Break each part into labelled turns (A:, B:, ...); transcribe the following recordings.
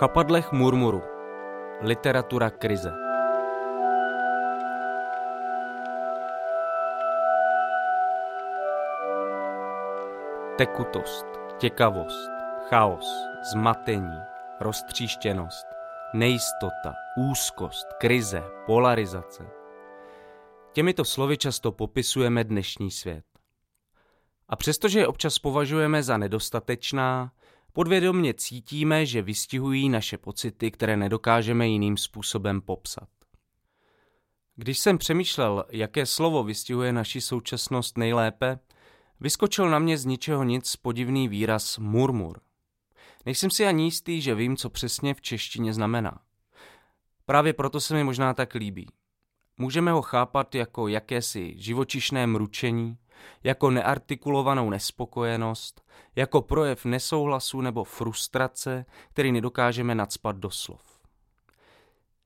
A: Chapadlech murmuru. Literatura krize. Tekutost, těkavost, chaos, zmatení, roztříštěnost, nejistota, úzkost, krize, polarizace. Těmito slovy často popisujeme dnešní svět. A přestože je občas považujeme za nedostatečná, podvědomně cítíme, že vystihují naše pocity, které nedokážeme jiným způsobem popsat. Když jsem přemýšlel, jaké slovo vystihuje naši současnost nejlépe, vyskočil na mě z ničeho nic podivný výraz murmur. Nejsem si ani jistý, že vím, co přesně v češtině znamená. Právě proto se mi možná tak líbí. Můžeme ho chápat jako jakési živočišné mručení, jako neartikulovanou nespokojenost, jako projev nesouhlasu nebo frustrace, který nedokážeme nadspat do slov.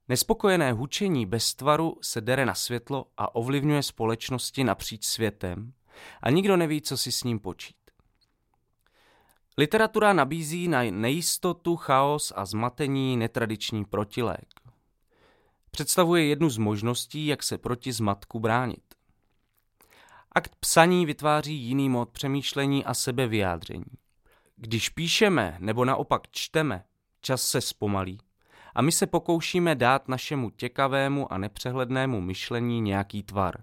A: Nespokojené hučení bez tvaru se dere na světlo a ovlivňuje společnosti napříč světem a nikdo neví, co si s ním počít. Literatura nabízí na nejistotu, chaos a zmatení netradiční protilék. Představuje jednu z možností, jak se proti zmatku bránit. Akt psaní vytváří jiný mod přemýšlení a sebevyjádření. Když píšeme nebo naopak čteme, čas se zpomalí a my se pokoušíme dát našemu těkavému a nepřehlednému myšlení nějaký tvar.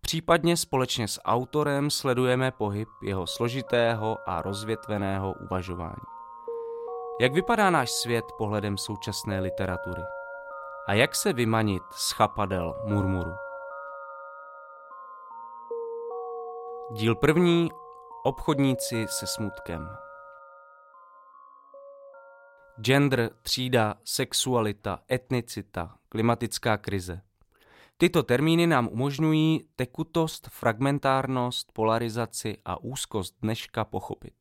A: Případně společně s autorem sledujeme pohyb jeho složitého a rozvětveného uvažování. Jak vypadá náš svět pohledem současné literatury? A jak se vymanit z chapadel murmuru? Díl první. Obchodníci se smutkem. Gender, třída, sexualita, etnicita, klimatická krize. Tyto termíny nám umožňují tekutost, fragmentárnost, polarizaci a úzkost dneška pochopit.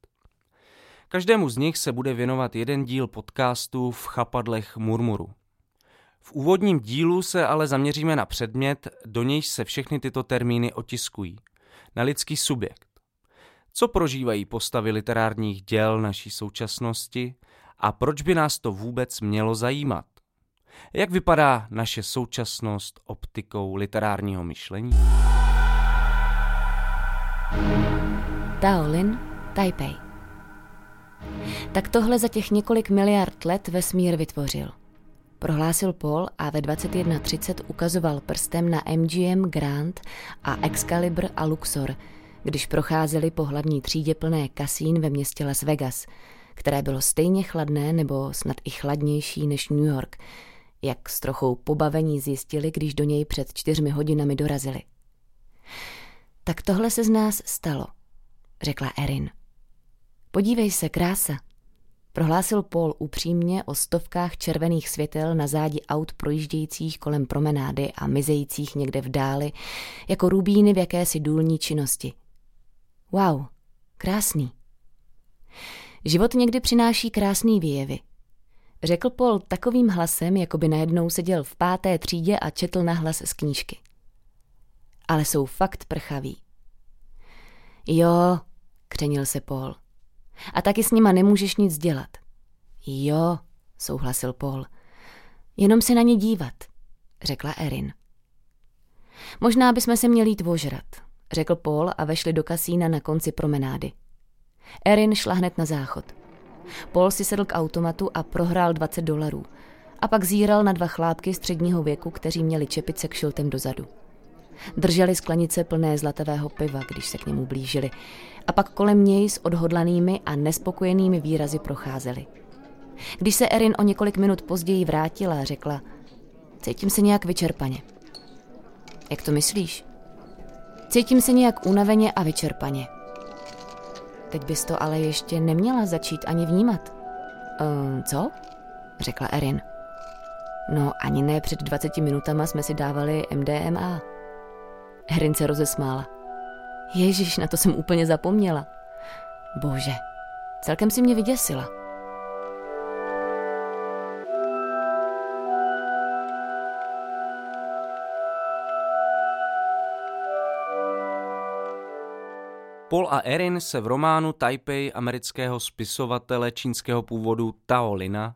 A: Každému z nich se bude věnovat jeden díl podcastu v chapadlech murmuru. V úvodním dílu se ale zaměříme na předmět, do nějž se všechny tyto termíny otiskují – na lidský subjekt. Co prožívají postavy literárních děl naší současnosti a proč by nás to vůbec mělo zajímat? Jak vypadá naše současnost optikou literárního myšlení?
B: Taolin, Taipei. Tak tohle za těch několik miliard let vesmír vytvořil. Prohlásil Paul a ve 21.30 ukazoval prstem na MGM Grand a Excalibur a Luxor, když procházeli po hlavní třídě plné kasín ve městě Las Vegas, které bylo stejně chladné nebo snad i chladnější než New York, jak s trochou pobavení zjistili, když do něj před čtyřmi hodinami dorazili. Tak tohle se z nás stalo, řekla Erin. Podívej se, krása, prohlásil Paul upřímně o stovkách červených světel na zádi aut projíždějících kolem promenády a mizejících někde v dáli, jako rubíny v jakési důlní činnosti. Wow, krásný. Život někdy přináší krásný výjevy. Řekl Paul takovým hlasem, jako by najednou seděl v páté třídě a četl na hlas z knížky. Ale jsou fakt prchaví. Jo, křenil se Paul. A taky s nima nemůžeš nic dělat. Jo, souhlasil Paul. Jenom se na ně dívat, řekla Erin. Možná bychom se měli jít ožrat, řekl Paul a vešli do kasína na konci promenády. Erin šla hned na záchod. Paul si sedl k automatu a prohrál 20 dolarů. A pak zíral na dva chlápky středního věku, kteří měli čepice k šiltem dozadu. Drželi sklenice plné zlatavého piva, když se k němu blížili. A pak kolem něj s odhodlanými a nespokojenými výrazy procházeli. Když se Erin o několik minut později vrátila, řekla, cítím se nějak vyčerpaně. Jak to myslíš? Cítím se nějak unaveně a vyčerpaně. Teď bys to ale ještě neměla začít ani vnímat. Um, co? Řekla Erin. No, ani ne před 20 minutama jsme si dávali MDMA. Erin se rozesmála. Ježíš, na to jsem úplně zapomněla. Bože, celkem si mě vyděsila.
A: Paul a Erin se v románu Taipei amerického spisovatele čínského původu Tao Lina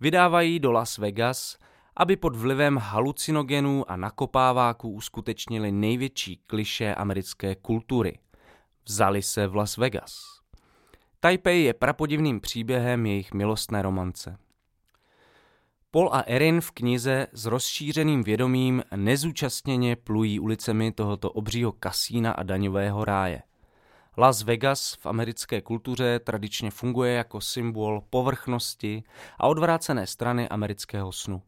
A: vydávají do Las Vegas, aby pod vlivem halucinogenů a nakopáváků uskutečnili největší kliše americké kultury. Vzali se v Las Vegas. Taipei je prapodivným příběhem jejich milostné romance. Paul a Erin v knize s rozšířeným vědomím nezúčastněně plují ulicemi tohoto obřího kasína a daňového ráje. Las Vegas v americké kultuře tradičně funguje jako symbol povrchnosti a odvrácené strany amerického snu.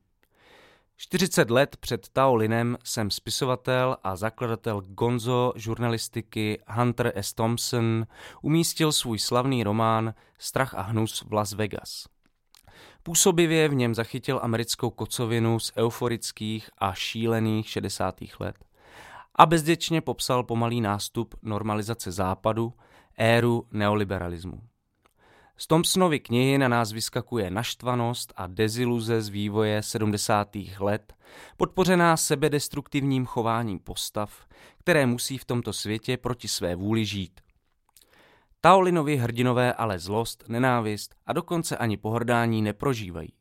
A: 40 let před Tao Linem jsem spisovatel a zakladatel gonzo žurnalistiky Hunter S. Thompson umístil svůj slavný román Strach a hnus v Las Vegas. Působivě v něm zachytil americkou kocovinu z euforických a šílených 60. let a bezděčně popsal pomalý nástup normalizace západu, éru neoliberalismu. Z Thompsonovy knihy na nás vyskakuje naštvanost a deziluze z vývoje 70. let, podpořená sebedestruktivním chováním postav, které musí v tomto světě proti své vůli žít. Taolinovi hrdinové ale zlost, nenávist a dokonce ani pohrdání neprožívají.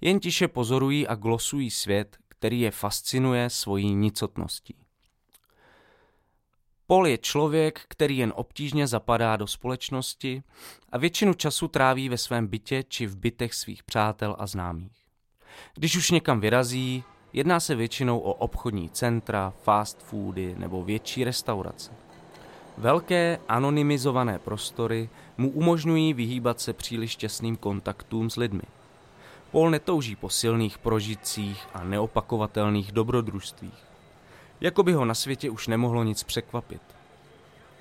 A: Jen tiše pozorují a glosují svět, který je fascinuje svojí nicotností. Paul je člověk, který jen obtížně zapadá do společnosti a většinu času tráví ve svém bytě či v bytech svých přátel a známých. Když už někam vyrazí, jedná se většinou o obchodní centra, fast foody nebo větší restaurace. Velké anonymizované prostory mu umožňují vyhýbat se příliš těsným kontaktům s lidmi. Paul netouží po silných prožitcích a neopakovatelných dobrodružstvích. Jako by ho na světě už nemohlo nic překvapit.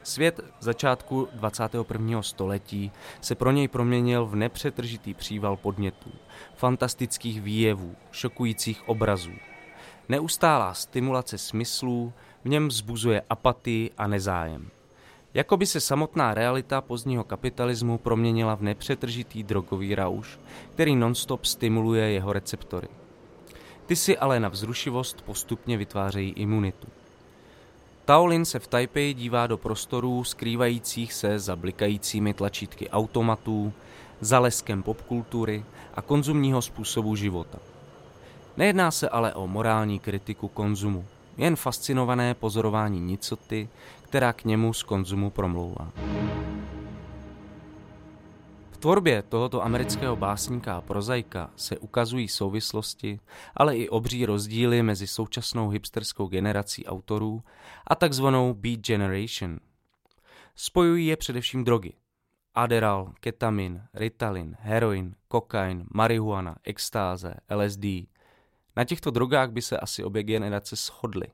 A: Svět začátku 21. století se pro něj proměnil v nepřetržitý příval podnětů, fantastických výjevů, šokujících obrazů. Neustálá stimulace smyslů v něm vzbuzuje apatii a nezájem. Jakoby se samotná realita pozdního kapitalismu proměnila v nepřetržitý drogový rauš, který nonstop stimuluje jeho receptory. Ty si ale na vzrušivost postupně vytvářejí imunitu. Taolin se v Taipei dívá do prostorů skrývajících se za blikajícími tlačítky automatů, za leskem popkultury a konzumního způsobu života. Nejedná se ale o morální kritiku konzumu, jen fascinované pozorování nicoty, která k němu z konzumu promlouvá tvorbě tohoto amerického básníka a prozaika se ukazují souvislosti, ale i obří rozdíly mezi současnou hipsterskou generací autorů a takzvanou Beat Generation. Spojují je především drogy. Adderall, ketamin, Ritalin, heroin, kokain, marihuana, extáze, LSD. Na těchto drogách by se asi obě generace shodly.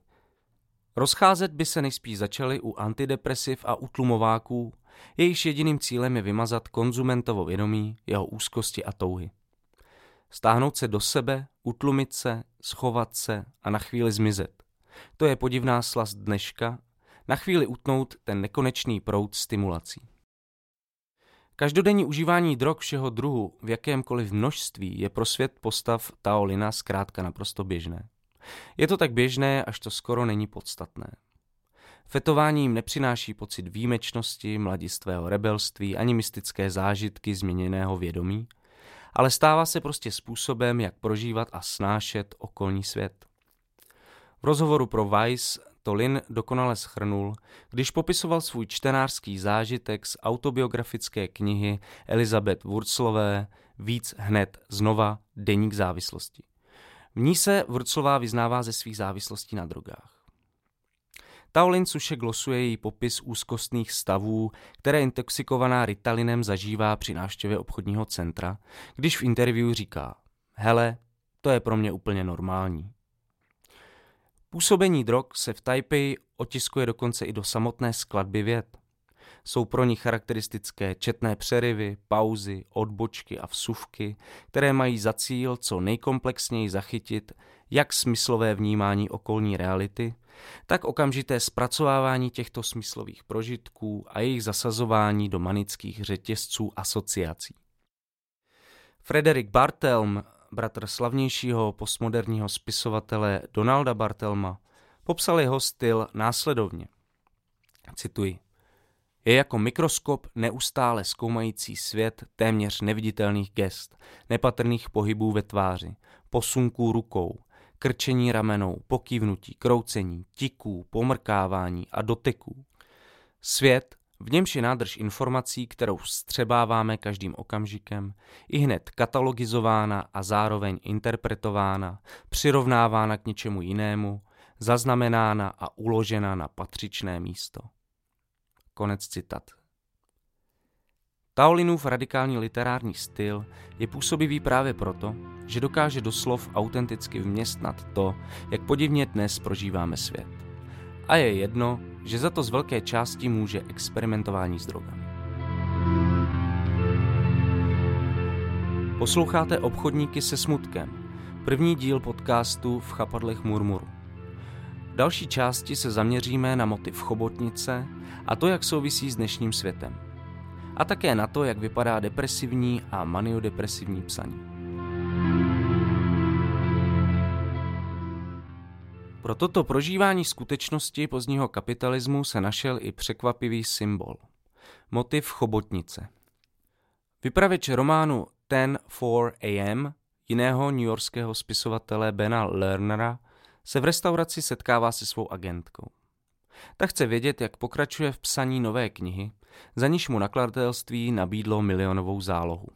A: Rozcházet by se nejspíš začaly u antidepresiv a utlumováků, Jejichž jediným cílem je vymazat konzumentovo vědomí, jeho úzkosti a touhy. Stáhnout se do sebe, utlumit se, schovat se a na chvíli zmizet. To je podivná slast dneška, na chvíli utnout ten nekonečný proud stimulací. Každodenní užívání drog všeho druhu v jakémkoliv množství je pro svět postav Taolina zkrátka naprosto běžné. Je to tak běžné, až to skoro není podstatné. Fetování jim nepřináší pocit výjimečnosti, mladistvého rebelství ani mystické zážitky změněného vědomí, ale stává se prostě způsobem, jak prožívat a snášet okolní svět. V rozhovoru pro Vice to Lin dokonale schrnul, když popisoval svůj čtenářský zážitek z autobiografické knihy Elizabeth Wurzlové Víc hned znova Deník závislosti. V ní se Wurzlová vyznává ze svých závislostí na drogách. Taolin Suše glosuje její popis úzkostných stavů, které intoxikovaná Ritalinem zažívá při návštěvě obchodního centra, když v interview říká Hele, to je pro mě úplně normální. Působení drog se v Taipei otiskuje dokonce i do samotné skladby věd. Jsou pro ní charakteristické četné přeryvy, pauzy, odbočky a vsuvky, které mají za cíl co nejkomplexněji zachytit jak smyslové vnímání okolní reality, tak okamžité zpracovávání těchto smyslových prožitků a jejich zasazování do manických řetězců asociací. Frederik Bartelm, bratr slavnějšího postmoderního spisovatele Donalda Bartelma, popsal jeho styl následovně. Cituji. Je jako mikroskop neustále zkoumající svět téměř neviditelných gest, nepatrných pohybů ve tváři, posunků rukou, krčení ramenou, pokývnutí, kroucení, tiků, pomrkávání a doteků. Svět, v němž je nádrž informací, kterou střebáváme každým okamžikem, i hned katalogizována a zároveň interpretována, přirovnávána k něčemu jinému, zaznamenána a uložena na patřičné místo. Konec citat. Taolinův radikální literární styl je působivý právě proto, že dokáže doslov autenticky vměstnat to, jak podivně dnes prožíváme svět. A je jedno, že za to z velké části může experimentování s drogami. Posloucháte Obchodníky se smutkem, první díl podcastu v chapadlech Murmuru. V další části se zaměříme na motiv chobotnice a to, jak souvisí s dnešním světem. A také na to, jak vypadá depresivní a maniodepresivní psaní. Pro toto prožívání skutečnosti pozdního kapitalismu se našel i překvapivý symbol. Motiv chobotnice. Vypravěč románu 10.4 AM jiného newyorského spisovatele Bena Lernera se v restauraci setkává se svou agentkou. Ta chce vědět, jak pokračuje v psaní nové knihy, za níž mu nakladatelství nabídlo milionovou zálohu.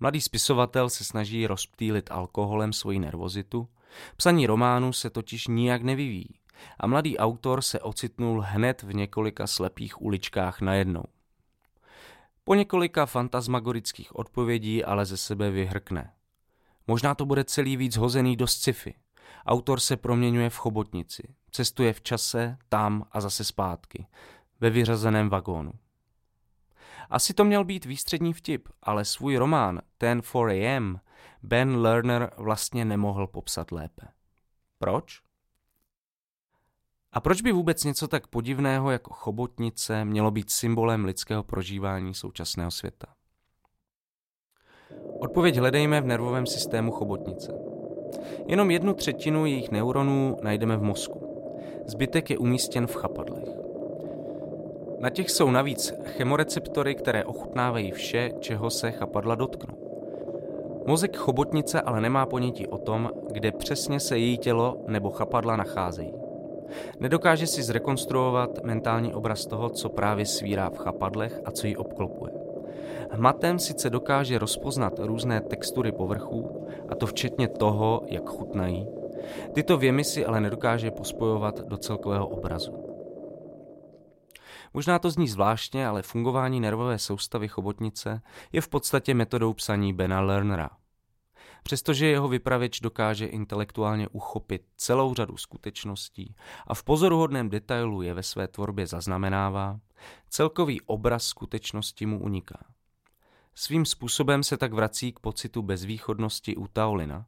A: Mladý spisovatel se snaží rozptýlit alkoholem svoji nervozitu, psaní románu se totiž nijak nevyvíjí a mladý autor se ocitnul hned v několika slepých uličkách najednou. Po několika fantasmagorických odpovědí ale ze sebe vyhrkne. Možná to bude celý víc hozený do sci-fi. Autor se proměňuje v chobotnici, cestuje v čase, tam a zase zpátky, ve vyřazeném vagónu. Asi to měl být výstřední vtip, ale svůj román Ten 4 AM Ben Lerner vlastně nemohl popsat lépe. Proč? A proč by vůbec něco tak podivného jako chobotnice mělo být symbolem lidského prožívání současného světa? Odpověď hledejme v nervovém systému chobotnice. Jenom jednu třetinu jejich neuronů najdeme v mozku. Zbytek je umístěn v chapadlech. Na těch jsou navíc chemoreceptory, které ochutnávají vše, čeho se chapadla dotknou. Mozek chobotnice ale nemá ponětí o tom, kde přesně se její tělo nebo chapadla nacházejí. Nedokáže si zrekonstruovat mentální obraz toho, co právě svírá v chapadlech a co ji obklopuje. Hmatem sice dokáže rozpoznat různé textury povrchů, a to včetně toho, jak chutnají, tyto věmy si ale nedokáže pospojovat do celkového obrazu. Možná to zní zvláštně, ale fungování nervové soustavy chobotnice je v podstatě metodou psaní Bena Lernera. Přestože jeho vypravěč dokáže intelektuálně uchopit celou řadu skutečností a v pozoruhodném detailu je ve své tvorbě zaznamenává, celkový obraz skutečnosti mu uniká. Svým způsobem se tak vrací k pocitu bezvýchodnosti u Taolina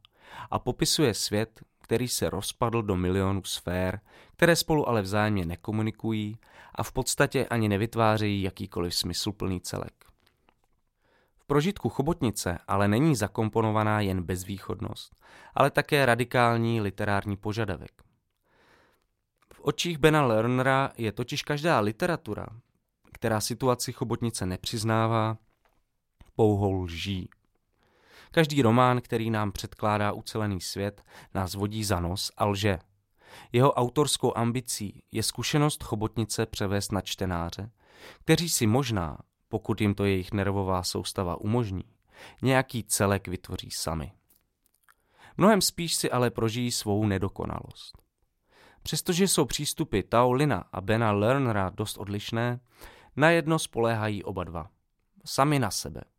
A: a popisuje svět, který se rozpadl do milionů sfér, které spolu ale vzájemně nekomunikují a v podstatě ani nevytvářejí jakýkoliv smysluplný celek. V prožitku chobotnice ale není zakomponovaná jen bezvýchodnost, ale také radikální literární požadavek. V očích Bena Lernera je totiž každá literatura, která situaci chobotnice nepřiznává, pouhou lží. Každý román, který nám předkládá ucelený svět, nás vodí za nos a lže. Jeho autorskou ambicí je zkušenost chobotnice převést na čtenáře, kteří si možná, pokud jim to jejich nervová soustava umožní, nějaký celek vytvoří sami. Mnohem spíš si ale prožijí svou nedokonalost. Přestože jsou přístupy Tao Lina a Bena Lernera dost odlišné, na jedno spoléhají oba dva. Sami na sebe –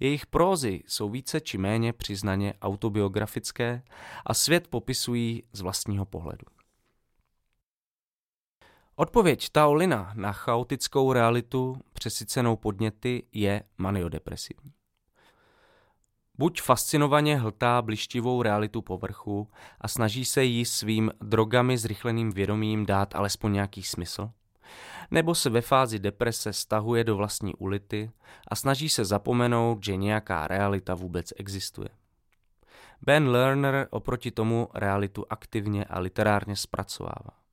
A: jejich prózy jsou více či méně přiznaně autobiografické a svět popisují z vlastního pohledu. Odpověď Taolina na chaotickou realitu přesycenou podněty je maniodepresivní. Buď fascinovaně hltá blištivou realitu povrchu a snaží se jí svým drogami zrychleným vědomím dát alespoň nějaký smysl – nebo se ve fázi deprese stahuje do vlastní ulity a snaží se zapomenout, že nějaká realita vůbec existuje. Ben Lerner oproti tomu realitu aktivně a literárně zpracovává.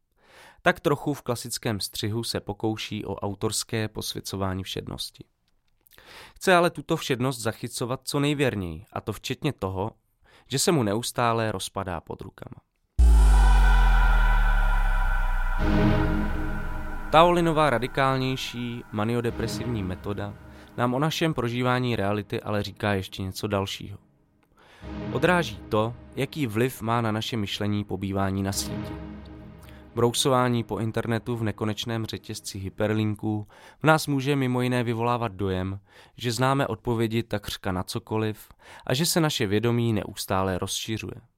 A: tak trochu v klasickém střihu se pokouší o autorské posvěcování všednosti. Chce ale tuto všednost zachycovat co nejvěrněji, a to včetně toho, že se mu neustále rozpadá pod rukama. Taolinová radikálnější maniodepresivní metoda nám o našem prožívání reality ale říká ještě něco dalšího. Odráží to, jaký vliv má na naše myšlení pobývání na síti. Brousování po internetu v nekonečném řetězci hyperlinků v nás může mimo jiné vyvolávat dojem, že známe odpovědi takřka na cokoliv a že se naše vědomí neustále rozšiřuje.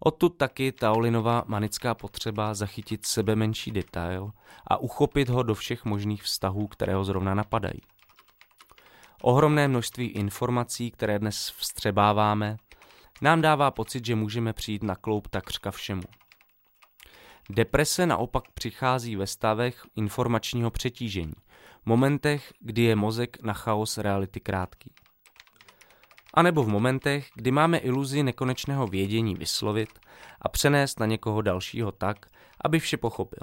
A: Odtud taky Taolinova manická potřeba zachytit sebe menší detail a uchopit ho do všech možných vztahů, které ho zrovna napadají. Ohromné množství informací, které dnes vstřebáváme, nám dává pocit, že můžeme přijít na kloup takřka všemu. Deprese naopak přichází ve stavech informačního přetížení, momentech, kdy je mozek na chaos reality krátký. A nebo v momentech, kdy máme iluzi nekonečného vědění vyslovit a přenést na někoho dalšího tak, aby vše pochopil.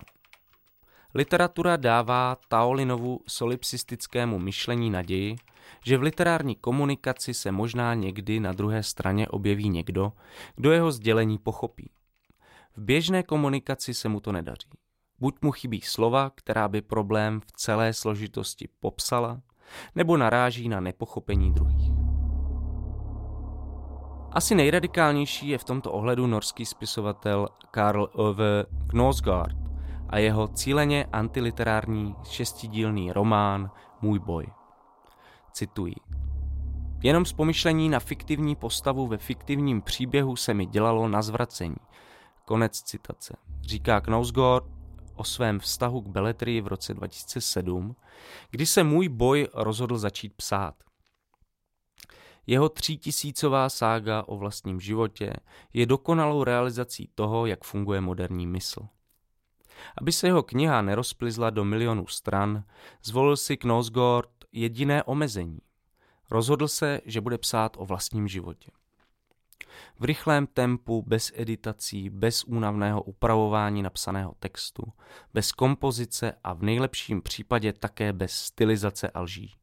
A: Literatura dává Taolinovu solipsistickému myšlení naději, že v literární komunikaci se možná někdy na druhé straně objeví někdo, kdo jeho sdělení pochopí. V běžné komunikaci se mu to nedaří. Buď mu chybí slova, která by problém v celé složitosti popsala, nebo naráží na nepochopení druhých. Asi nejradikálnější je v tomto ohledu norský spisovatel Karl Ove Knosgaard a jeho cíleně antiliterární šestidílný román Můj boj. Cituji. Jenom z pomyšlení na fiktivní postavu ve fiktivním příběhu se mi dělalo na zvracení. Konec citace. Říká Knausgård o svém vztahu k beletrii v roce 2007, kdy se můj boj rozhodl začít psát. Jeho třítisícová sága o vlastním životě je dokonalou realizací toho, jak funguje moderní mysl. Aby se jeho kniha nerozplizla do milionů stran, zvolil si Knosgård jediné omezení. Rozhodl se, že bude psát o vlastním životě. V rychlém tempu, bez editací, bez únavného upravování napsaného textu, bez kompozice a v nejlepším případě také bez stylizace a lží.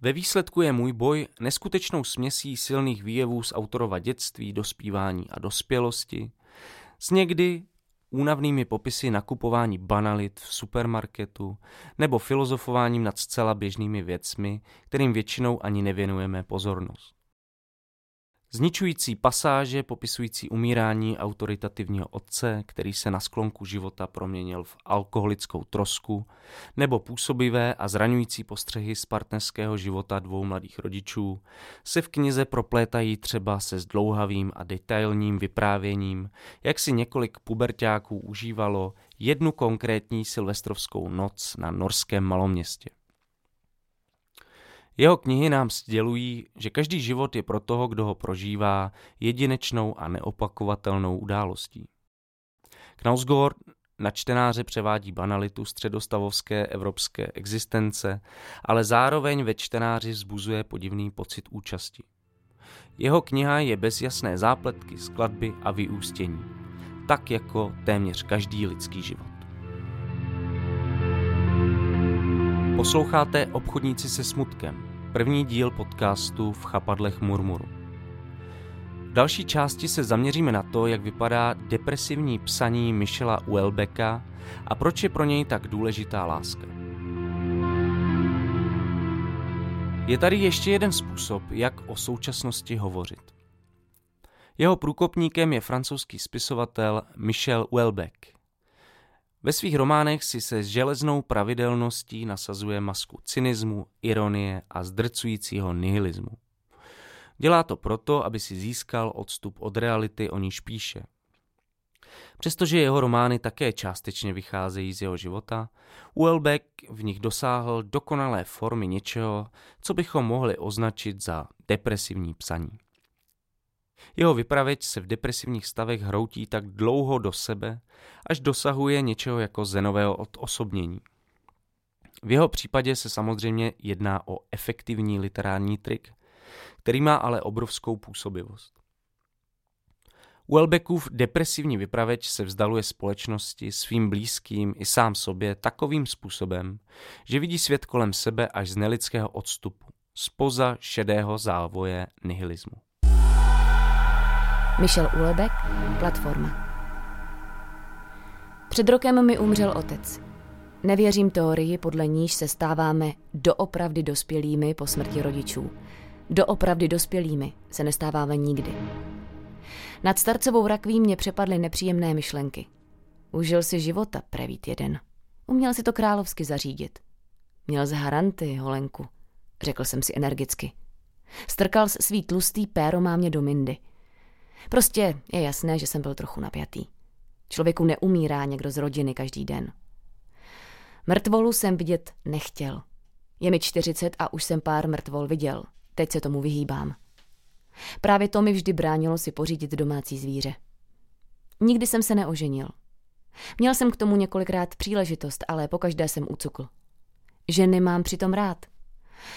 A: Ve výsledku je můj boj neskutečnou směsí silných výjevů z autorova dětství, dospívání a dospělosti, s někdy únavnými popisy nakupování banalit v supermarketu nebo filozofováním nad zcela běžnými věcmi, kterým většinou ani nevěnujeme pozornost. Zničující pasáže popisující umírání autoritativního otce, který se na sklonku života proměnil v alkoholickou trosku, nebo působivé a zraňující postřehy z partnerského života dvou mladých rodičů, se v knize proplétají třeba se zdlouhavým a detailním vyprávěním, jak si několik pubertáků užívalo jednu konkrétní silvestrovskou noc na norském maloměstě. Jeho knihy nám sdělují, že každý život je pro toho, kdo ho prožívá, jedinečnou a neopakovatelnou událostí. Knausgård na čtenáře převádí banalitu středostavovské evropské existence, ale zároveň ve čtenáři vzbuzuje podivný pocit účasti. Jeho kniha je bez jasné zápletky, skladby a vyústění, tak jako téměř každý lidský život. Posloucháte Obchodníci se smutkem, první díl podcastu v chapadlech Murmuru. V další části se zaměříme na to, jak vypadá depresivní psaní Michela Uelbeka a proč je pro něj tak důležitá láska. Je tady ještě jeden způsob, jak o současnosti hovořit. Jeho průkopníkem je francouzský spisovatel Michel Uelbeck. Ve svých románech si se s železnou pravidelností nasazuje masku cynismu, ironie a zdrcujícího nihilismu. Dělá to proto, aby si získal odstup od reality, o níž píše. Přestože jeho romány také částečně vycházejí z jeho života, Uelbeck v nich dosáhl dokonalé formy něčeho, co bychom mohli označit za depresivní psaní. Jeho vypravěč se v depresivních stavech hroutí tak dlouho do sebe, až dosahuje něčeho jako zenového odosobnění. V jeho případě se samozřejmě jedná o efektivní literární trik, který má ale obrovskou působivost. Welbeckův depresivní vypraveč se vzdaluje společnosti, svým blízkým i sám sobě takovým způsobem, že vidí svět kolem sebe až z nelidského odstupu, spoza šedého závoje nihilismu.
B: Michel Ulebek, Platforma. Před rokem mi umřel otec. Nevěřím teorii, podle níž se stáváme doopravdy dospělými po smrti rodičů. Doopravdy dospělými se nestáváme nikdy. Nad starcovou rakví mě přepadly nepříjemné myšlenky. Užil si života, prevít jeden. Uměl si to královsky zařídit. Měl z haranty, holenku, řekl jsem si energicky. Strkal svý tlustý péro má mě do mindy. Prostě je jasné, že jsem byl trochu napjatý. Člověku neumírá někdo z rodiny každý den. Mrtvolu jsem vidět nechtěl. Je mi čtyřicet a už jsem pár mrtvol viděl. Teď se tomu vyhýbám. Právě to mi vždy bránilo si pořídit domácí zvíře. Nikdy jsem se neoženil. Měl jsem k tomu několikrát příležitost, ale pokaždé jsem ucukl. Ženy mám přitom rád.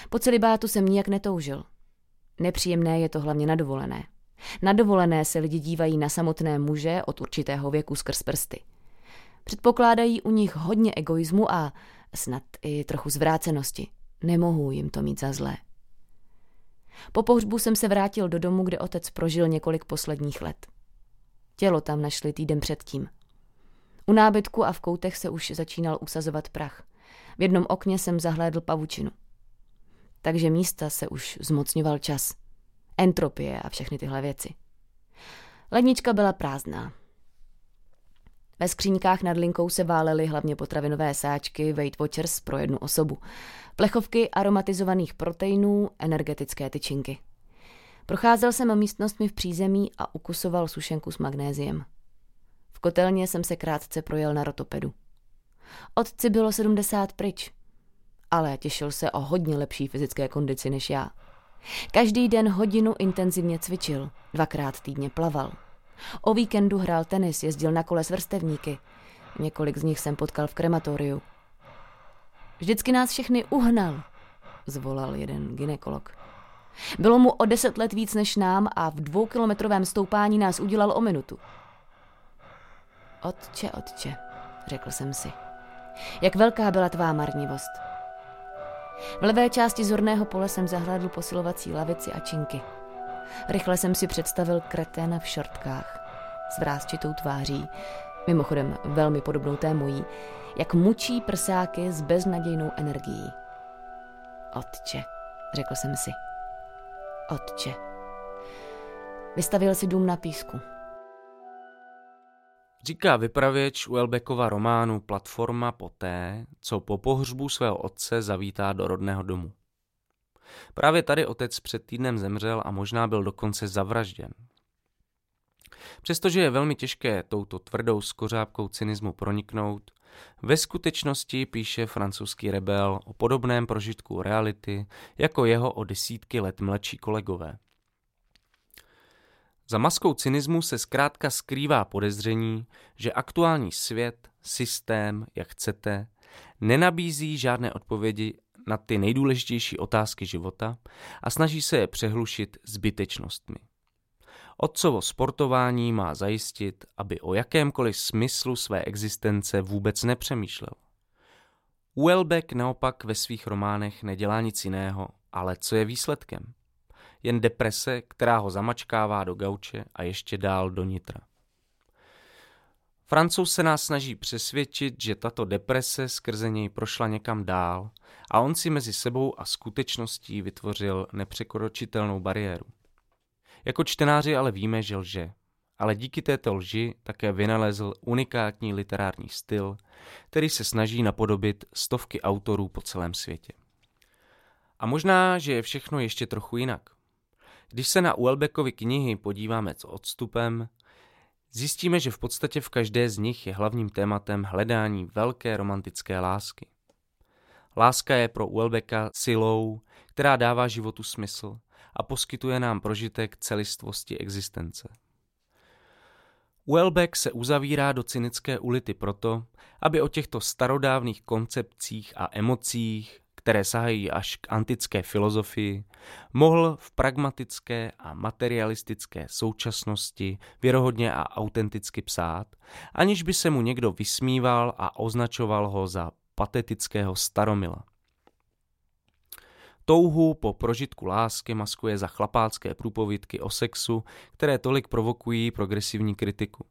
B: Po celibátu jsem nijak netoužil. Nepříjemné je to hlavně na dovolené. Na dovolené se lidi dívají na samotné muže od určitého věku skrz prsty. Předpokládají u nich hodně egoismu a snad i trochu zvrácenosti. Nemohu jim to mít za zlé. Po pohřbu jsem se vrátil do domu, kde otec prožil několik posledních let. Tělo tam našli týden předtím. U nábytku a v koutech se už začínal usazovat prach. V jednom okně jsem zahlédl pavučinu. Takže místa se už zmocňoval čas. Entropie a všechny tyhle věci. Lednička byla prázdná. Ve skříňkách nad linkou se válely hlavně potravinové sáčky Weight Watchers pro jednu osobu, plechovky aromatizovaných proteinů, energetické tyčinky. Procházel jsem místnostmi v přízemí a ukusoval sušenku s magnéziem. V kotelně jsem se krátce projel na rotopedu. Otci bylo 70 pryč, ale těšil se o hodně lepší fyzické kondici než já. Každý den hodinu intenzivně cvičil, dvakrát týdně plaval. O víkendu hrál tenis, jezdil na kole s vrstevníky. Několik z nich jsem potkal v krematoriu. Vždycky nás všechny uhnal, zvolal jeden ginekolog. Bylo mu o deset let víc než nám a v dvoukilometrovém stoupání nás udělal o minutu. Otče, otče, řekl jsem si. Jak velká byla tvá marnivost. V levé části zorného pole jsem zahlédl posilovací lavici a činky. Rychle jsem si představil kreténa v šortkách s vrázčitou tváří, mimochodem velmi podobnou té mojí, jak mučí prsáky s beznadějnou energií. Otče, řekl jsem si. Otče. Vystavil si dům na písku.
A: Říká vypravěč Welbeckova románu Platforma poté, co po pohřbu svého otce zavítá do rodného domu. Právě tady otec před týdnem zemřel a možná byl dokonce zavražděn. Přestože je velmi těžké touto tvrdou skořápkou cynismu proniknout, ve skutečnosti píše francouzský rebel o podobném prožitku reality jako jeho o desítky let mladší kolegové. Za maskou cynismu se zkrátka skrývá podezření, že aktuální svět, systém, jak chcete, nenabízí žádné odpovědi na ty nejdůležitější otázky života a snaží se je přehlušit zbytečnostmi. Otcovo sportování má zajistit, aby o jakémkoliv smyslu své existence vůbec nepřemýšlel. Welbeck naopak ve svých románech nedělá nic jiného, ale co je výsledkem? Jen deprese, která ho zamačkává do gauče a ještě dál do nitra. Francouz se nás snaží přesvědčit, že tato deprese skrze něj prošla někam dál a on si mezi sebou a skutečností vytvořil nepřekročitelnou bariéru. Jako čtenáři ale víme, že lže. Ale díky této lži také vynalezl unikátní literární styl, který se snaží napodobit stovky autorů po celém světě. A možná, že je všechno ještě trochu jinak. Když se na Uelbeckovy knihy podíváme s odstupem, zjistíme, že v podstatě v každé z nich je hlavním tématem hledání velké romantické lásky. Láska je pro Uelbecka silou, která dává životu smysl a poskytuje nám prožitek celistvosti existence. Welbeck se uzavírá do cynické ulity proto, aby o těchto starodávných koncepcích a emocích, které sahají až k antické filozofii, mohl v pragmatické a materialistické současnosti věrohodně a autenticky psát, aniž by se mu někdo vysmíval a označoval ho za patetického staromila. Touhu po prožitku lásky maskuje za chlapácké průpovídky o sexu, které tolik provokují progresivní kritiku.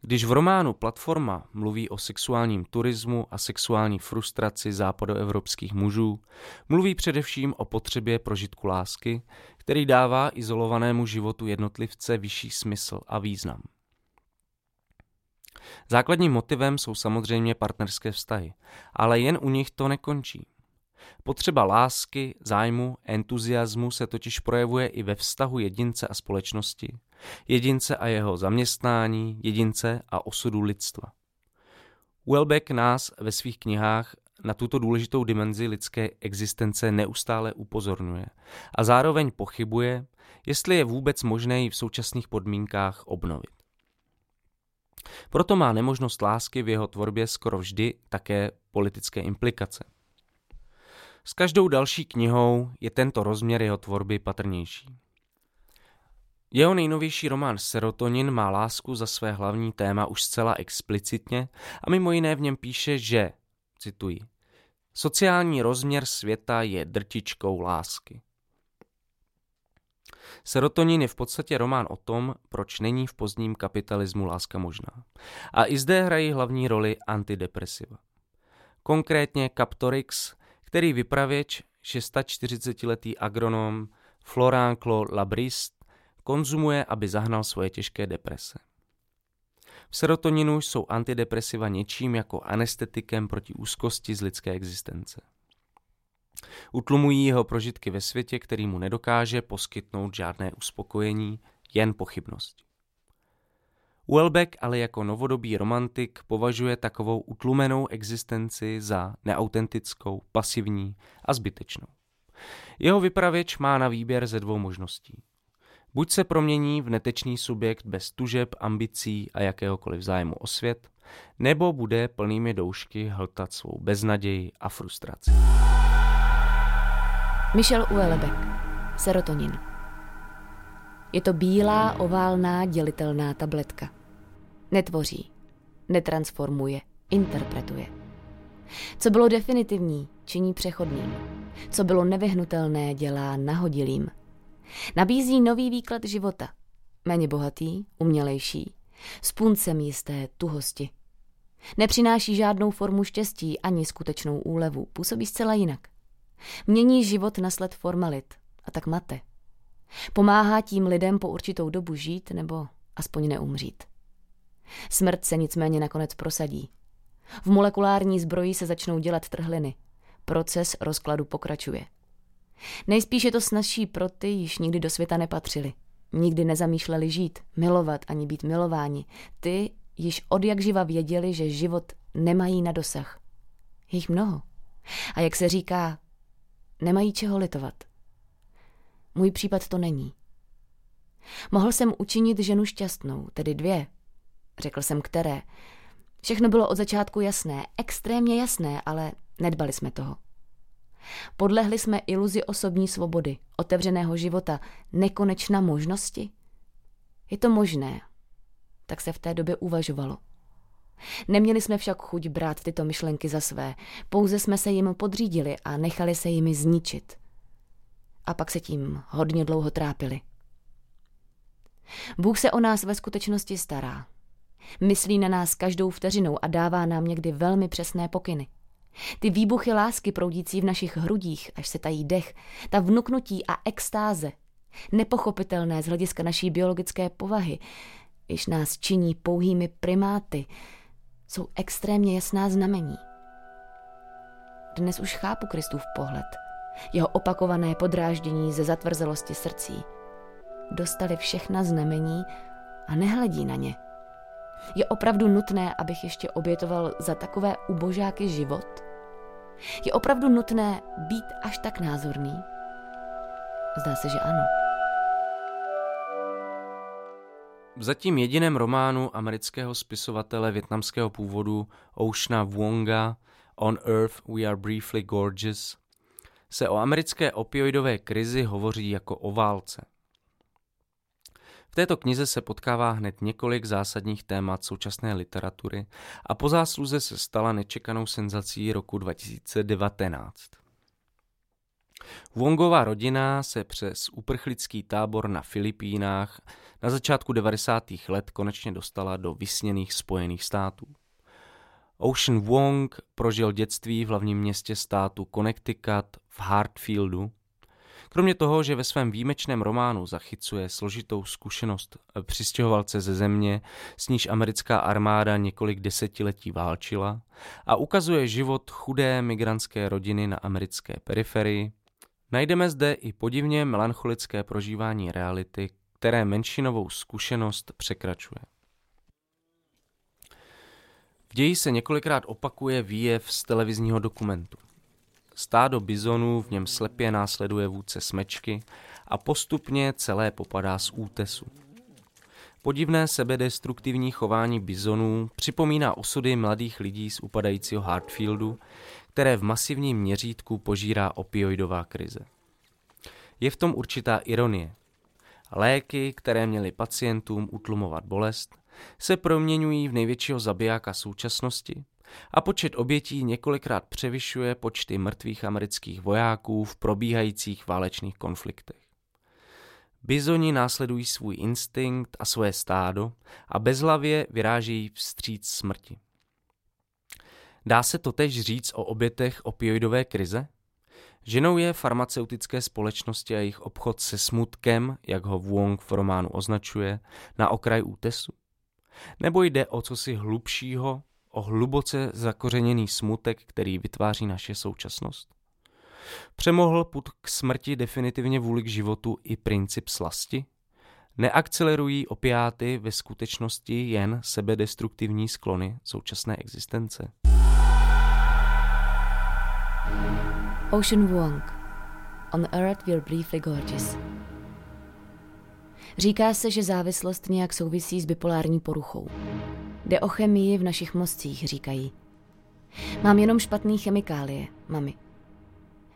A: Když v románu Platforma mluví o sexuálním turismu a sexuální frustraci západoevropských mužů, mluví především o potřebě prožitku lásky, který dává izolovanému životu jednotlivce vyšší smysl a význam. Základním motivem jsou samozřejmě partnerské vztahy, ale jen u nich to nekončí. Potřeba lásky, zájmu, entuziasmu se totiž projevuje i ve vztahu jedince a společnosti, jedince a jeho zaměstnání, jedince a osudu lidstva. Welbeck nás ve svých knihách na tuto důležitou dimenzi lidské existence neustále upozorňuje a zároveň pochybuje, jestli je vůbec možné ji v současných podmínkách obnovit. Proto má nemožnost lásky v jeho tvorbě skoro vždy také politické implikace. S každou další knihou je tento rozměr jeho tvorby patrnější. Jeho nejnovější román Serotonin má lásku za své hlavní téma už zcela explicitně a mimo jiné v něm píše, že, cituji, sociální rozměr světa je drtičkou lásky. Serotonin je v podstatě román o tom, proč není v pozdním kapitalismu láska možná. A i zde hrají hlavní roli antidepresiva. Konkrétně Captorix, který vypravěč 640-letý agronom Florent Claude Labrist konzumuje, aby zahnal svoje těžké deprese. V serotoninu jsou antidepresiva něčím jako anestetikem proti úzkosti z lidské existence. Utlumují jeho prožitky ve světě, který mu nedokáže poskytnout žádné uspokojení, jen pochybnosti. Welbeck ale jako novodobý romantik považuje takovou utlumenou existenci za neautentickou, pasivní a zbytečnou. Jeho vypravěč má na výběr ze dvou možností. Buď se promění v netečný subjekt bez tužeb, ambicí a jakéhokoliv zájmu o svět, nebo bude plnými doušky hltat svou beznaději a frustraci.
B: Michel Uelebek, Serotonin. Je to bílá, oválná, dělitelná tabletka. Netvoří, netransformuje, interpretuje. Co bylo definitivní, činí přechodným. Co bylo nevyhnutelné, dělá nahodilým. Nabízí nový výklad života. Méně bohatý, umělejší, s puncem jisté tuhosti. Nepřináší žádnou formu štěstí ani skutečnou úlevu, působí zcela jinak. Mění život na sled formalit a tak mate. Pomáhá tím lidem po určitou dobu žít nebo aspoň neumřít. Smrt se nicméně nakonec prosadí. V molekulární zbroji se začnou dělat trhliny. Proces rozkladu pokračuje. Nejspíš je to snažší pro ty, již nikdy do světa nepatřili. Nikdy nezamýšleli žít, milovat ani být milováni. Ty již od jak živa věděli, že život nemají na dosah. Jich mnoho. A jak se říká, nemají čeho litovat. Můj případ to není. Mohl jsem učinit ženu šťastnou, tedy dvě. Řekl jsem které. Všechno bylo od začátku jasné, extrémně jasné, ale nedbali jsme toho. Podlehli jsme iluzi osobní svobody, otevřeného života, nekonečna možnosti? Je to možné. Tak se v té době uvažovalo. Neměli jsme však chuť brát tyto myšlenky za své, pouze jsme se jim podřídili a nechali se jimi zničit. A pak se tím hodně dlouho trápili. Bůh se o nás ve skutečnosti stará. Myslí na nás každou vteřinou a dává nám někdy velmi přesné pokyny. Ty výbuchy lásky proudící v našich hrudích, až se tají dech, ta vnuknutí a extáze, nepochopitelné z hlediska naší biologické povahy, když nás činí pouhými primáty, jsou extrémně jasná znamení. Dnes už chápu Kristův pohled, jeho opakované podráždění ze zatvrzelosti srdcí. Dostali všechna znamení a nehledí na ně. Je opravdu nutné, abych ještě obětoval za takové ubožáky život? Je opravdu nutné být až tak názorný? Zdá se, že ano.
A: V zatím jediném románu amerického spisovatele větnamského původu Oceana Wonga On Earth We Are Briefly Gorgeous se o americké opioidové krizi hovoří jako o válce. V této knize se potkává hned několik zásadních témat současné literatury a po zásluze se stala nečekanou senzací roku 2019. Wongová rodina se přes uprchlický tábor na Filipínách na začátku 90. let konečně dostala do vysněných Spojených států. Ocean Wong prožil dětství v hlavním městě státu Connecticut v Hartfieldu. Kromě toho, že ve svém výjimečném románu zachycuje složitou zkušenost přistěhovalce ze země, s níž americká armáda několik desetiletí válčila, a ukazuje život chudé migrantské rodiny na americké periferii, najdeme zde i podivně melancholické prožívání reality, které menšinovou zkušenost překračuje. V ději se několikrát opakuje výjev z televizního dokumentu. Stádo bizonů v něm slepě následuje vůdce smečky a postupně celé popadá z útesu. Podivné sebedestruktivní chování bizonů připomíná osudy mladých lidí z upadajícího Hartfieldu, které v masivním měřítku požírá opioidová krize. Je v tom určitá ironie. Léky, které měly pacientům utlumovat bolest, se proměňují v největšího zabijáka současnosti a počet obětí několikrát převyšuje počty mrtvých amerických vojáků v probíhajících válečných konfliktech. Bizoni následují svůj instinkt a své stádo a bezhlavě vyrážejí vstříc smrti. Dá se to tež říct o obětech opioidové krize? Ženou je farmaceutické společnosti a jejich obchod se smutkem, jak ho Wong v románu označuje, na okraj útesu? Nebo jde o cosi hlubšího, o hluboce zakořeněný smutek, který vytváří naše současnost? Přemohl put k smrti definitivně vůli k životu i princip slasti? Neakcelerují opiáty ve skutečnosti jen sebedestruktivní sklony současné existence?
B: Ocean Wong On Earth We're Briefly Gorgeous Říká se, že závislost nějak souvisí s bipolární poruchou. Jde o chemii v našich mozcích, říkají. Mám jenom špatný chemikálie, mami.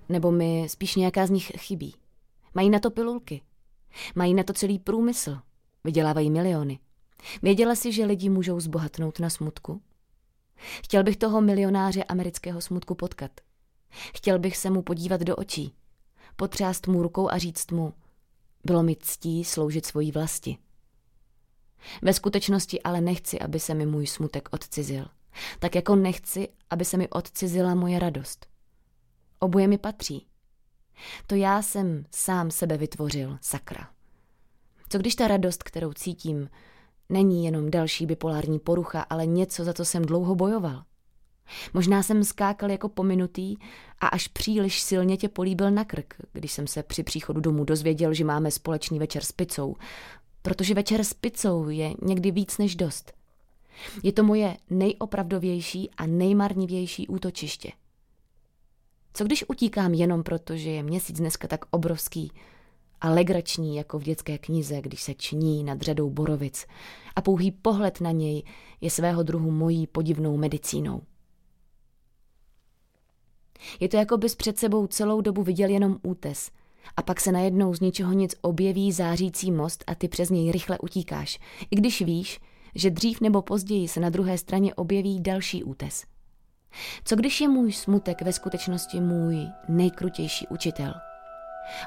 B: Nebo mi spíš nějaká z nich chybí. Mají na to pilulky. Mají na to celý průmysl. Vydělávají miliony. Věděla si, že lidi můžou zbohatnout na smutku? Chtěl bych toho milionáře amerického smutku potkat. Chtěl bych se mu podívat do očí, potřást mu rukou a říct mu, bylo mi ctí sloužit svojí vlasti. Ve skutečnosti ale nechci, aby se mi můj smutek odcizil. Tak jako nechci, aby se mi odcizila moje radost. Oboje mi patří. To já jsem sám sebe vytvořil, sakra. Co když ta radost, kterou cítím, není jenom další bipolární porucha, ale něco, za co jsem dlouho bojoval? Možná jsem skákal jako pominutý a až příliš silně tě políbil na krk, když jsem se při příchodu domů dozvěděl, že máme společný večer s pizzou. Protože večer s pizzou je někdy víc než dost. Je to moje nejopravdovější a nejmarnivější útočiště. Co když utíkám jenom proto, že je měsíc dneska tak obrovský a legrační jako v dětské knize, když se ční nad řadou borovic a pouhý pohled na něj je svého druhu mojí podivnou medicínou. Je to jako bys před sebou celou dobu viděl jenom útes. A pak se najednou z ničeho nic objeví zářící most a ty přes něj rychle utíkáš. I když víš, že dřív nebo později se na druhé straně objeví další útes. Co když je můj smutek ve skutečnosti můj nejkrutější učitel?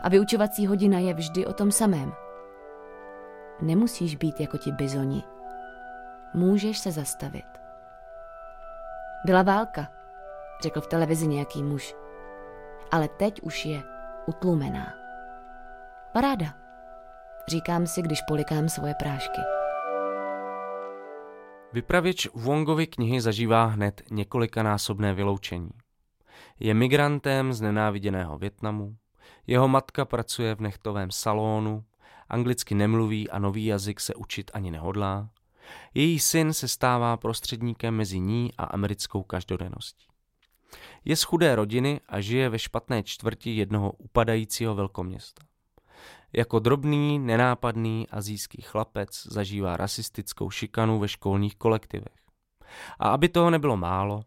B: A vyučovací hodina je vždy o tom samém. Nemusíš být jako ti bizoni. Můžeš se zastavit. Byla válka, řekl v televizi nějaký muž. Ale teď už je utlumená. Paráda, říkám si, když polikám svoje prášky.
A: Vypravěč Wongovy knihy zažívá hned několikanásobné vyloučení. Je migrantem z nenáviděného Větnamu, jeho matka pracuje v nechtovém salonu, anglicky nemluví a nový jazyk se učit ani nehodlá. Její syn se stává prostředníkem mezi ní a americkou každodenností. Je z chudé rodiny a žije ve špatné čtvrti jednoho upadajícího velkoměsta. Jako drobný, nenápadný azijský chlapec zažívá rasistickou šikanu ve školních kolektivech. A aby toho nebylo málo,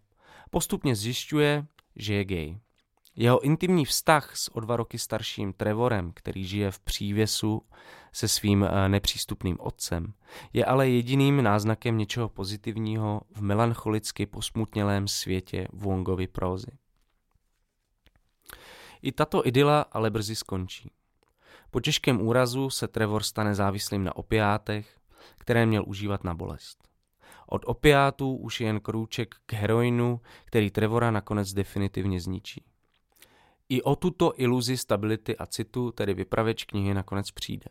A: Postupně zjišťuje, že je gay. Jeho intimní vztah s o dva roky starším Trevorem, který žije v přívěsu se svým eh, nepřístupným otcem, je ale jediným náznakem něčeho pozitivního v melancholicky posmutnělém světě Wongovy prózy. I tato idyla ale brzy skončí. Po těžkém úrazu se Trevor stane závislým na opiátech, které měl užívat na bolest. Od opiátů už je jen krůček k heroinu, který Trevora nakonec definitivně zničí. I o tuto iluzi stability a citu tedy vypravěč knihy nakonec přijde.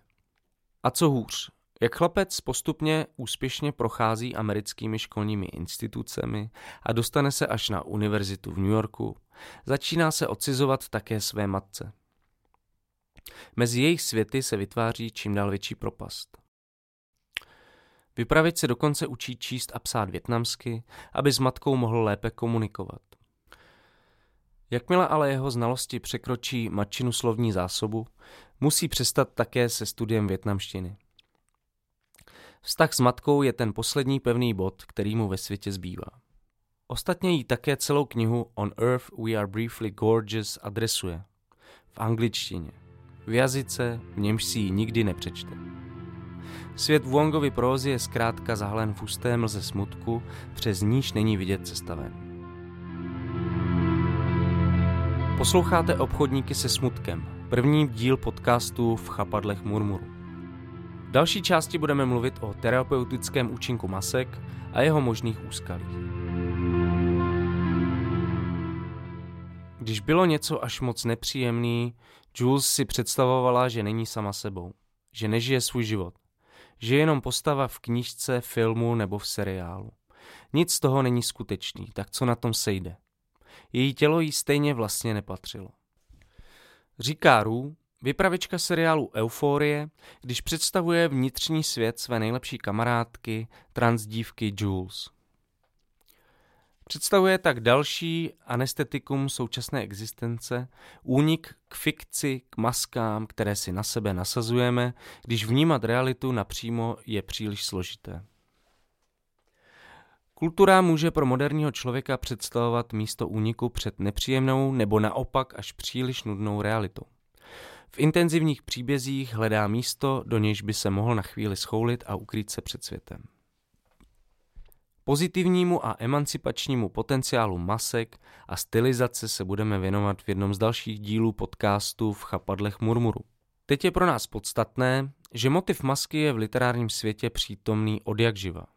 A: A co hůř, jak chlapec postupně úspěšně prochází americkými školními institucemi a dostane se až na univerzitu v New Yorku, začíná se odcizovat také své matce. Mezi jejich světy se vytváří čím dál větší propast. Vypravěč se dokonce učí číst a psát větnamsky, aby s matkou mohl lépe komunikovat. Jakmile ale jeho znalosti překročí matčinu slovní zásobu, musí přestat také se studiem větnamštiny. Vztah s matkou je ten poslední pevný bod, který mu ve světě zbývá. Ostatně jí také celou knihu On Earth We Are Briefly Gorgeous adresuje. V angličtině. V jazyce, v němž si ji nikdy nepřečte. Svět Wongovy prózy je zkrátka zahlen v husté mlze smutku, přes níž není vidět cesta ven. Posloucháte Obchodníky se smutkem, první díl podcastu v chapadlech murmuru. V další části budeme mluvit o terapeutickém účinku masek a jeho možných úskalích. Když bylo něco až moc nepříjemný, Jules si představovala, že není sama sebou, že nežije svůj život, že je jenom postava v knížce, filmu nebo v seriálu. Nic z toho není skutečný, tak co na tom sejde? Její tělo jí stejně vlastně nepatřilo. Říká Rů, vypravička seriálu Euforie, když představuje vnitřní svět své nejlepší kamarádky, transdívky Jules. Představuje tak další anestetikum současné existence, únik k fikci, k maskám, které si na sebe nasazujeme, když vnímat realitu napřímo je příliš složité. Kultura může pro moderního člověka představovat místo úniku před nepříjemnou nebo naopak až příliš nudnou realitou. V intenzivních příbězích hledá místo, do nějž by se mohl na chvíli schoulit a ukrýt se před světem. Pozitivnímu a emancipačnímu potenciálu masek a stylizace se budeme věnovat v jednom z dalších dílů podcastu v chapadlech murmuru. Teď je pro nás podstatné, že motiv masky je v literárním světě přítomný od jak živa.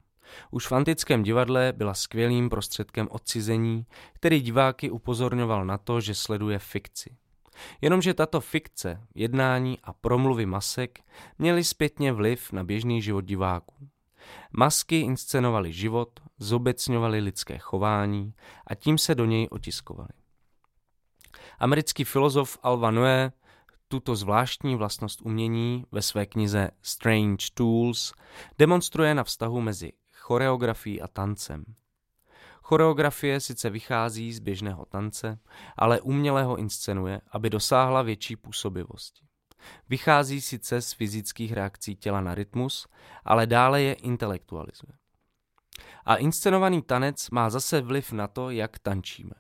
A: Už v antickém divadle byla skvělým prostředkem odcizení, který diváky upozorňoval na to, že sleduje fikci. Jenomže tato fikce, jednání a promluvy masek měly zpětně vliv na běžný život diváků. Masky inscenovaly život, zobecňovaly lidské chování a tím se do něj otiskovaly. Americký filozof Alva Noé tuto zvláštní vlastnost umění ve své knize Strange Tools demonstruje na vztahu mezi choreografií a tancem. Choreografie sice vychází z běžného tance, ale uměle ho inscenuje, aby dosáhla větší působivosti. Vychází sice z fyzických reakcí těla na rytmus, ale dále je intelektualizuje. A inscenovaný tanec má zase vliv na to, jak tančíme.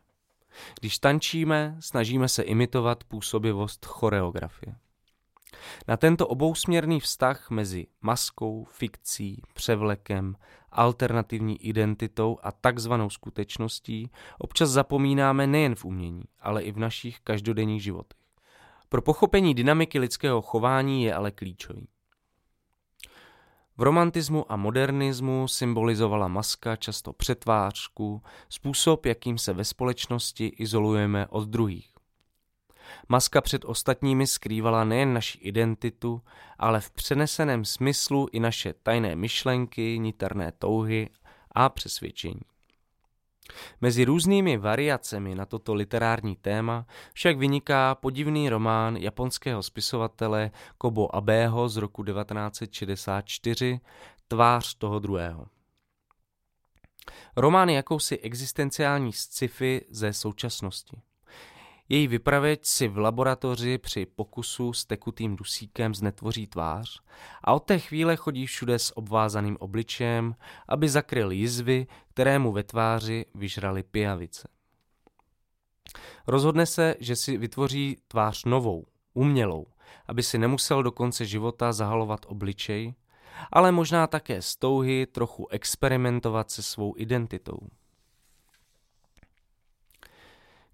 A: Když tančíme, snažíme se imitovat působivost choreografie. Na tento obousměrný vztah mezi maskou, fikcí, převlekem, alternativní identitou a takzvanou skutečností občas zapomínáme nejen v umění, ale i v našich každodenních životech. Pro pochopení dynamiky lidského chování je ale klíčový. V romantismu a modernismu symbolizovala maska často přetvářku, způsob, jakým se ve společnosti izolujeme od druhých. Maska před ostatními skrývala nejen naši identitu, ale v přeneseném smyslu i naše tajné myšlenky, niterné touhy a přesvědčení. Mezi různými variacemi na toto literární téma však vyniká podivný román japonského spisovatele Kobo Abeho z roku 1964 Tvář toho druhého. Román je jakousi existenciální sci-fi ze současnosti. Její vypravěč si v laboratoři při pokusu s tekutým dusíkem znetvoří tvář a od té chvíle chodí všude s obvázaným obličejem, aby zakryl jizvy, které mu ve tváři vyžrali pijavice. Rozhodne se, že si vytvoří tvář novou, umělou, aby si nemusel do konce života zahalovat obličej, ale možná také z touhy trochu experimentovat se svou identitou.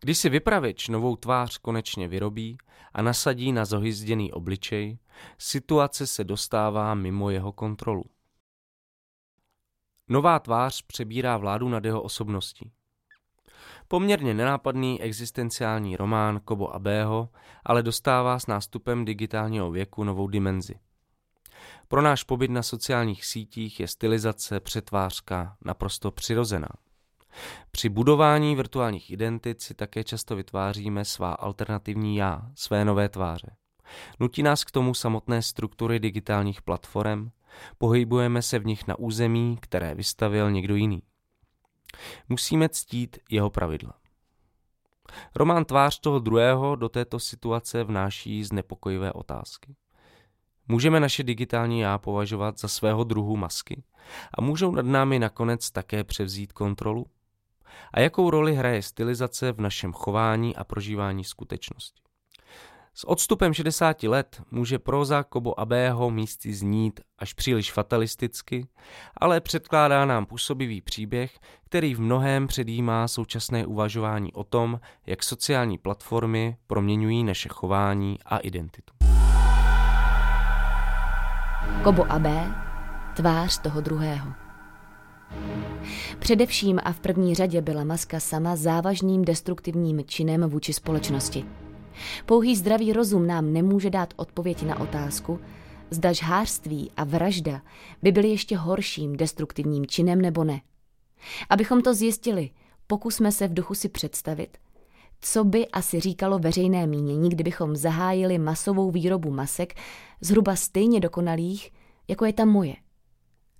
A: Když si vypravěč novou tvář konečně vyrobí a nasadí na zohyzděný obličej, situace se dostává mimo jeho kontrolu. Nová tvář přebírá vládu nad jeho osobností. Poměrně nenápadný existenciální román Kobo Abého ale dostává s nástupem digitálního věku novou dimenzi. Pro náš pobyt na sociálních sítích je stylizace přetvářka naprosto přirozená. Při budování virtuálních identit si také často vytváříme svá alternativní já, své nové tváře. Nutí nás k tomu samotné struktury digitálních platform, pohybujeme se v nich na území, které vystavil někdo jiný. Musíme ctít jeho pravidla. Román Tvář toho druhého do této situace vnáší znepokojivé otázky. Můžeme naše digitální já považovat za svého druhu masky a můžou nad námi nakonec také převzít kontrolu? A jakou roli hraje stylizace v našem chování a prožívání skutečnosti? S odstupem 60 let může proza Kobo Abého místy znít až příliš fatalisticky, ale předkládá nám působivý příběh, který v mnohém předjímá současné uvažování o tom, jak sociální platformy proměňují naše chování a identitu.
B: Kobo Abé, tvář toho druhého. Především a v první řadě byla maska sama závažným destruktivním činem vůči společnosti. Pouhý zdravý rozum nám nemůže dát odpověď na otázku, zda žhářství a vražda by byly ještě horším destruktivním činem nebo ne. Abychom to zjistili, pokusme se v duchu si představit, co by asi říkalo veřejné mínění, kdybychom zahájili masovou výrobu masek zhruba stejně dokonalých, jako je ta moje,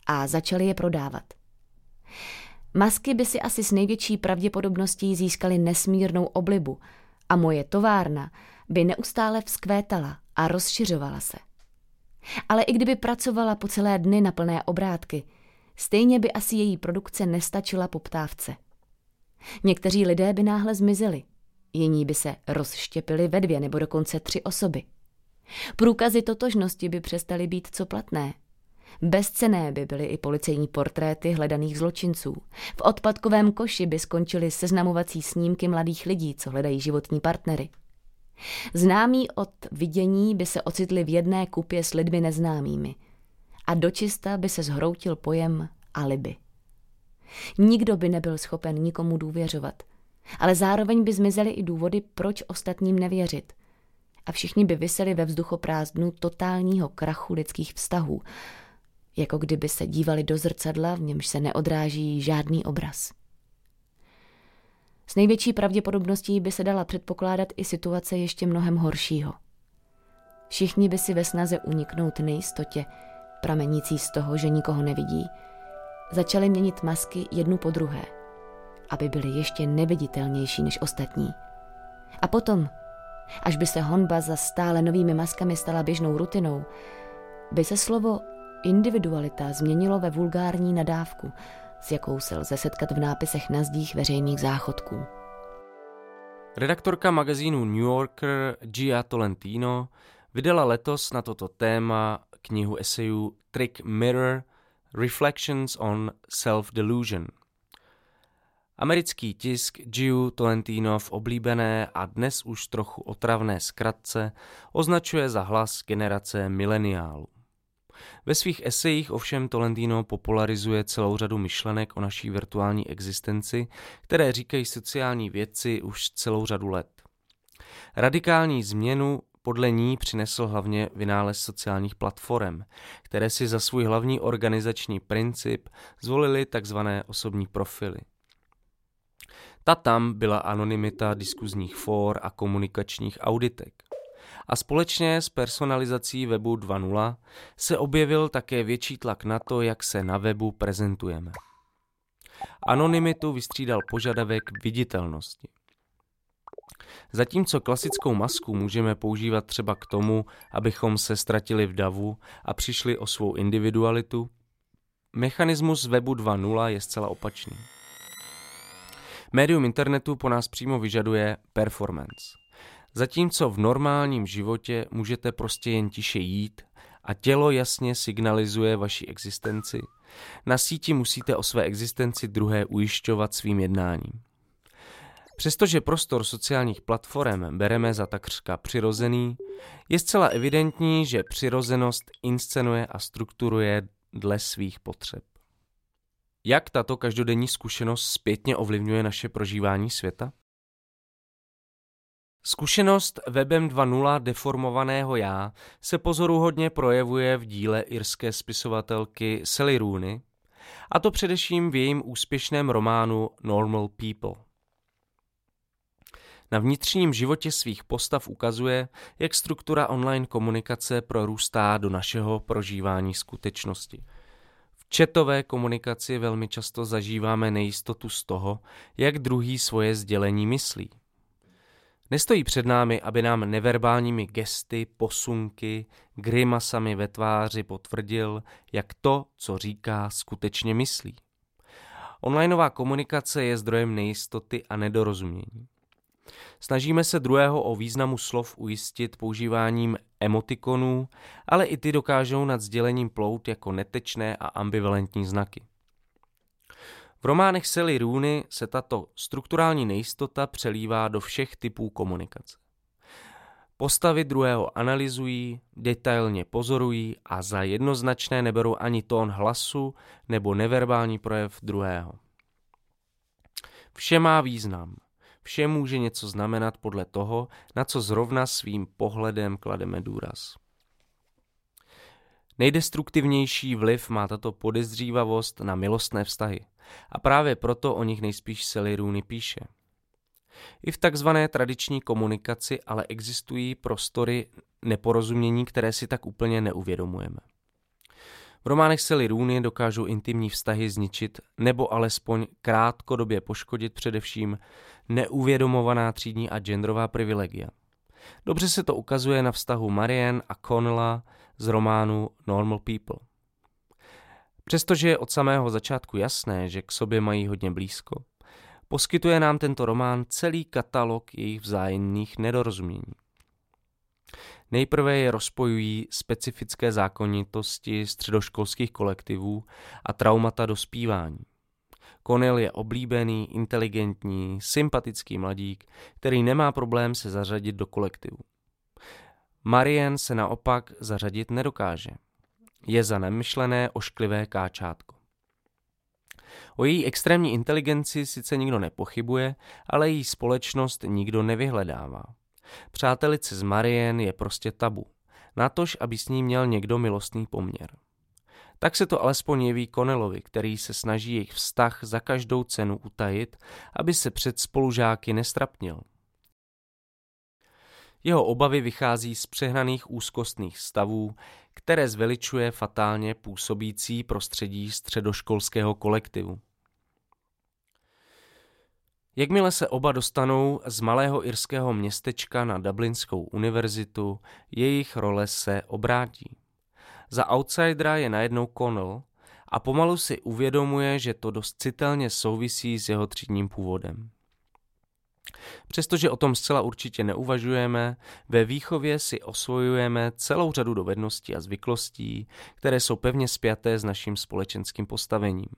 B: a začali je prodávat. Masky by si asi s největší pravděpodobností získaly nesmírnou oblibu a moje továrna by neustále vzkvétala a rozšiřovala se. Ale i kdyby pracovala po celé dny na plné obrátky, stejně by asi její produkce nestačila poptávce. Někteří lidé by náhle zmizeli, jiní by se rozštěpili ve dvě nebo dokonce tři osoby. Průkazy totožnosti by přestaly být co platné Bezcené by byly i policejní portréty hledaných zločinců. V odpadkovém koši by skončily seznamovací snímky mladých lidí, co hledají životní partnery. Známí od vidění by se ocitli v jedné kupě s lidmi neznámými. A dočista by se zhroutil pojem alibi. Nikdo by nebyl schopen nikomu důvěřovat, ale zároveň by zmizely i důvody, proč ostatním nevěřit. A všichni by vyseli ve vzduchoprázdnu totálního krachu lidských vztahů, jako kdyby se dívali do zrcadla, v němž se neodráží žádný obraz. S největší pravděpodobností by se dala předpokládat i situace ještě mnohem horšího. Všichni by si ve snaze uniknout nejistotě, pramenící z toho, že nikoho nevidí, začali měnit masky jednu po druhé, aby byly ještě neviditelnější než ostatní. A potom, až by se honba za stále novými maskami stala běžnou rutinou, by se slovo individualita změnilo ve vulgární nadávku, s jakou se lze setkat v nápisech na zdích veřejných záchodků.
A: Redaktorka magazínu New Yorker Gia Tolentino vydala letos na toto téma knihu esejů Trick Mirror Reflections on Self-Delusion. Americký tisk Giu Tolentino v oblíbené a dnes už trochu otravné zkratce označuje za hlas generace mileniálů. Ve svých esejích ovšem Tolentino popularizuje celou řadu myšlenek o naší virtuální existenci, které říkají sociální vědci už celou řadu let. Radikální změnu podle ní přinesl hlavně vynález sociálních platform, které si za svůj hlavní organizační princip zvolili tzv. osobní profily. Ta tam byla anonymita diskuzních fór a komunikačních auditek a společně s personalizací webu 2.0 se objevil také větší tlak na to, jak se na webu prezentujeme. Anonymitu vystřídal požadavek viditelnosti. Zatímco klasickou masku můžeme používat třeba k tomu, abychom se ztratili v davu a přišli o svou individualitu, mechanismus webu 2.0 je zcela opačný. Médium internetu po nás přímo vyžaduje performance. Zatímco v normálním životě můžete prostě jen tiše jít a tělo jasně signalizuje vaši existenci, na síti musíte o své existenci druhé ujišťovat svým jednáním. Přestože prostor sociálních platform bereme za takřka přirozený, je zcela evidentní, že přirozenost inscenuje a strukturuje dle svých potřeb. Jak tato každodenní zkušenost zpětně ovlivňuje naše prožívání světa? Zkušenost webem 2.0 deformovaného já se pozoruhodně projevuje v díle irské spisovatelky Sally Rooney, a to především v jejím úspěšném románu Normal People. Na vnitřním životě svých postav ukazuje, jak struktura online komunikace prorůstá do našeho prožívání skutečnosti. V četové komunikaci velmi často zažíváme nejistotu z toho, jak druhý svoje sdělení myslí. Nestojí před námi, aby nám neverbálními gesty, posunky, grimasami ve tváři potvrdil, jak to, co říká, skutečně myslí. Onlineová komunikace je zdrojem nejistoty a nedorozumění. Snažíme se druhého o významu slov ujistit používáním emotikonů, ale i ty dokážou nad sdělením plout jako netečné a ambivalentní znaky. V románech Sally Rooney se tato strukturální nejistota přelívá do všech typů komunikace. Postavy druhého analyzují, detailně pozorují a za jednoznačné neberou ani tón hlasu nebo neverbální projev druhého. Vše má význam. Vše může něco znamenat podle toho, na co zrovna svým pohledem klademe důraz. Nejdestruktivnější vliv má tato podezřívavost na milostné vztahy a právě proto o nich nejspíš Sally Rooney píše. I v takzvané tradiční komunikaci ale existují prostory neporozumění, které si tak úplně neuvědomujeme. V románech Sally Rooney dokážou intimní vztahy zničit nebo alespoň krátkodobě poškodit především neuvědomovaná třídní a genderová privilegia. Dobře se to ukazuje na vztahu Marianne a Connella z románu Normal People. Přestože je od samého začátku jasné, že k sobě mají hodně blízko, poskytuje nám tento román celý katalog jejich vzájemných nedorozumění. Nejprve je rozpojují specifické zákonitosti středoškolských kolektivů a traumata dospívání. Konil je oblíbený, inteligentní, sympatický mladík, který nemá problém se zařadit do kolektivu. Marien se naopak zařadit nedokáže. Je za nemyšlené ošklivé káčátko. O její extrémní inteligenci sice nikdo nepochybuje, ale její společnost nikdo nevyhledává. Přátelice z Marien je prostě tabu. Natož, aby s ní měl někdo milostný poměr. Tak se to alespoň jeví Konelovi, který se snaží jejich vztah za každou cenu utajit, aby se před spolužáky nestrapnil. Jeho obavy vychází z přehnaných úzkostných stavů, které zveličuje fatálně působící prostředí středoškolského kolektivu. Jakmile se oba dostanou z malého irského městečka na Dublinskou univerzitu, jejich role se obrátí. Za outsidera je najednou Connell a pomalu si uvědomuje, že to dost citelně souvisí s jeho třídním původem. Přestože o tom zcela určitě neuvažujeme, ve výchově si osvojujeme celou řadu dovedností a zvyklostí, které jsou pevně spjaté s naším společenským postavením.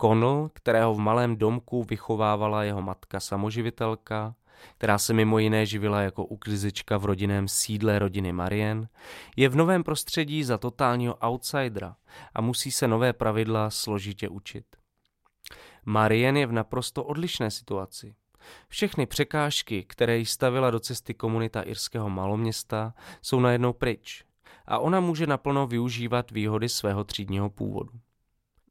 A: Connell, kterého v malém domku vychovávala jeho matka samoživitelka, která se mimo jiné živila jako uklizička v rodinném sídle rodiny Marien, je v novém prostředí za totálního outsidera a musí se nové pravidla složitě učit. Marien je v naprosto odlišné situaci. Všechny překážky, které jí stavila do cesty komunita irského maloměsta, jsou najednou pryč a ona může naplno využívat výhody svého třídního původu.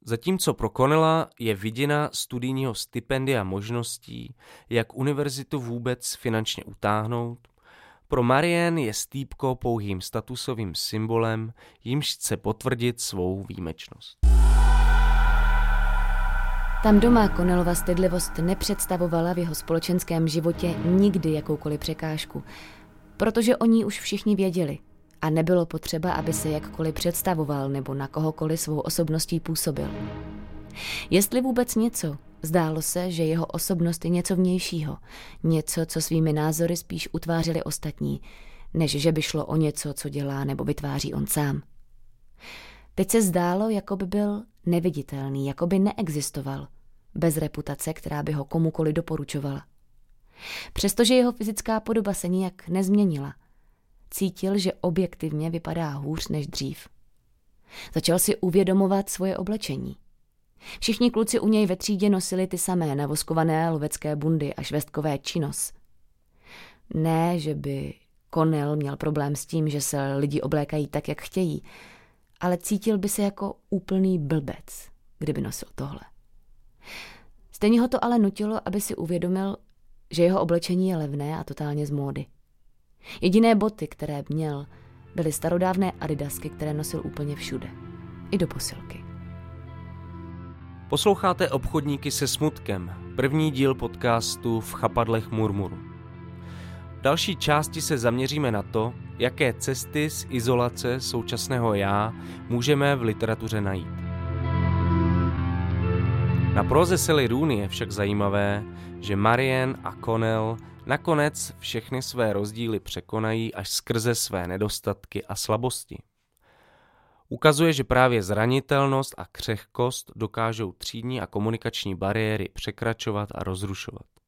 A: Zatímco pro Connella je viděna studijního stipendia možností, jak univerzitu vůbec finančně utáhnout, pro Marianne je stýpko pouhým statusovým symbolem, jimž chce potvrdit svou výjimečnost.
B: Tam doma Konelova stydlivost nepředstavovala v jeho společenském životě nikdy jakoukoliv překážku, protože o ní už všichni věděli a nebylo potřeba, aby se jakkoliv představoval nebo na kohokoliv svou osobností působil. Jestli vůbec něco, zdálo se, že jeho osobnost je něco vnějšího, něco, co svými názory spíš utvářili ostatní, než že by šlo o něco, co dělá nebo vytváří on sám. Teď se zdálo, jako by byl neviditelný, jako by neexistoval, bez reputace, která by ho komukoli doporučovala. Přestože jeho fyzická podoba se nijak nezměnila, cítil, že objektivně vypadá hůř než dřív. Začal si uvědomovat svoje oblečení. Všichni kluci u něj ve třídě nosili ty samé navoskované lovecké bundy a švestkové činos. Ne, že by Konel měl problém s tím, že se lidi oblékají tak, jak chtějí, ale cítil by se jako úplný blbec, kdyby nosil tohle. Stejně ho to ale nutilo, aby si uvědomil, že jeho oblečení je levné a totálně z módy. Jediné boty, které měl, byly starodávné adidasky, které nosil úplně všude. I do posilky.
A: Posloucháte Obchodníky se smutkem, první díl podcastu v chapadlech Murmuru. V další části se zaměříme na to, jaké cesty z izolace současného já můžeme v literatuře najít. Na proze Sally Rooney je však zajímavé, že Marianne a Connell nakonec všechny své rozdíly překonají až skrze své nedostatky a slabosti. Ukazuje, že právě zranitelnost a křehkost dokážou třídní a komunikační bariéry překračovat a rozrušovat.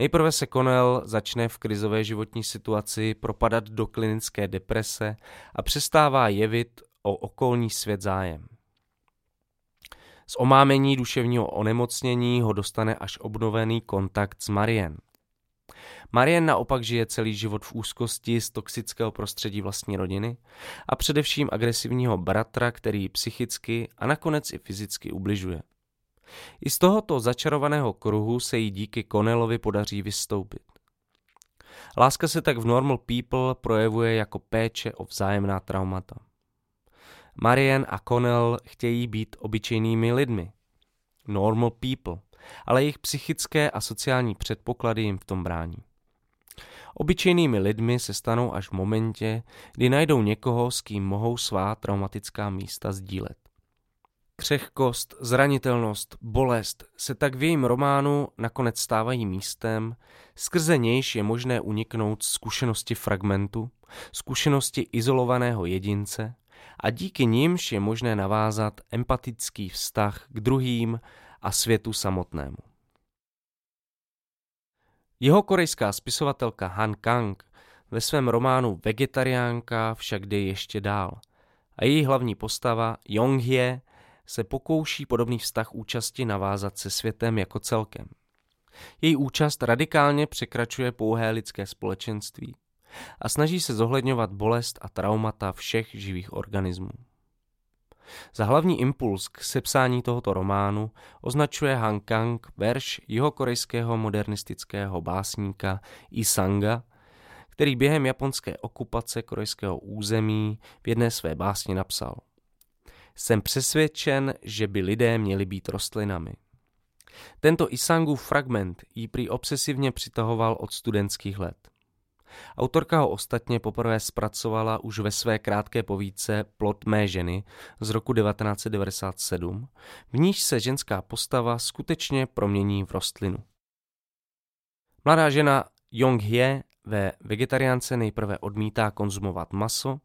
A: Nejprve se Connell začne v krizové životní situaci propadat do klinické deprese a přestává jevit o okolní svět zájem. Z omámení duševního onemocnění ho dostane až obnovený kontakt s Marien. Marien naopak žije celý život v úzkosti z toxického prostředí vlastní rodiny a především agresivního bratra, který psychicky a nakonec i fyzicky ubližuje. I z tohoto začarovaného kruhu se jí díky Conelovi podaří vystoupit. Láska se tak v Normal People projevuje jako péče o vzájemná traumata. Marian a Connell chtějí být obyčejnými lidmi. Normal people. Ale jejich psychické a sociální předpoklady jim v tom brání. Obyčejnými lidmi se stanou až v momentě, kdy najdou někoho, s kým mohou svá traumatická místa sdílet. Křehkost, zranitelnost, bolest se tak v jejím románu nakonec stávají místem, skrze nějž je možné uniknout zkušenosti fragmentu, zkušenosti izolovaného jedince a díky nimž je možné navázat empatický vztah k druhým a světu samotnému. Jeho korejská spisovatelka Han Kang ve svém románu Vegetariánka však jde ještě dál a její hlavní postava Yong Hye se pokouší podobný vztah účasti navázat se světem jako celkem. Její účast radikálně překračuje pouhé lidské společenství a snaží se zohledňovat bolest a traumata všech živých organismů. Za hlavní impuls k sepsání tohoto románu označuje Han Kang verš jihokorejského modernistického básníka Isanga, který během japonské okupace korejského území v jedné své básni napsal – jsem přesvědčen, že by lidé měli být rostlinami. Tento Isangův fragment jí prý obsesivně přitahoval od studentských let. Autorka ho ostatně poprvé zpracovala už ve své krátké povídce Plot mé ženy z roku 1997, v níž se ženská postava skutečně promění v rostlinu. Mladá žena Jong Hye ve vegetariánce nejprve odmítá konzumovat maso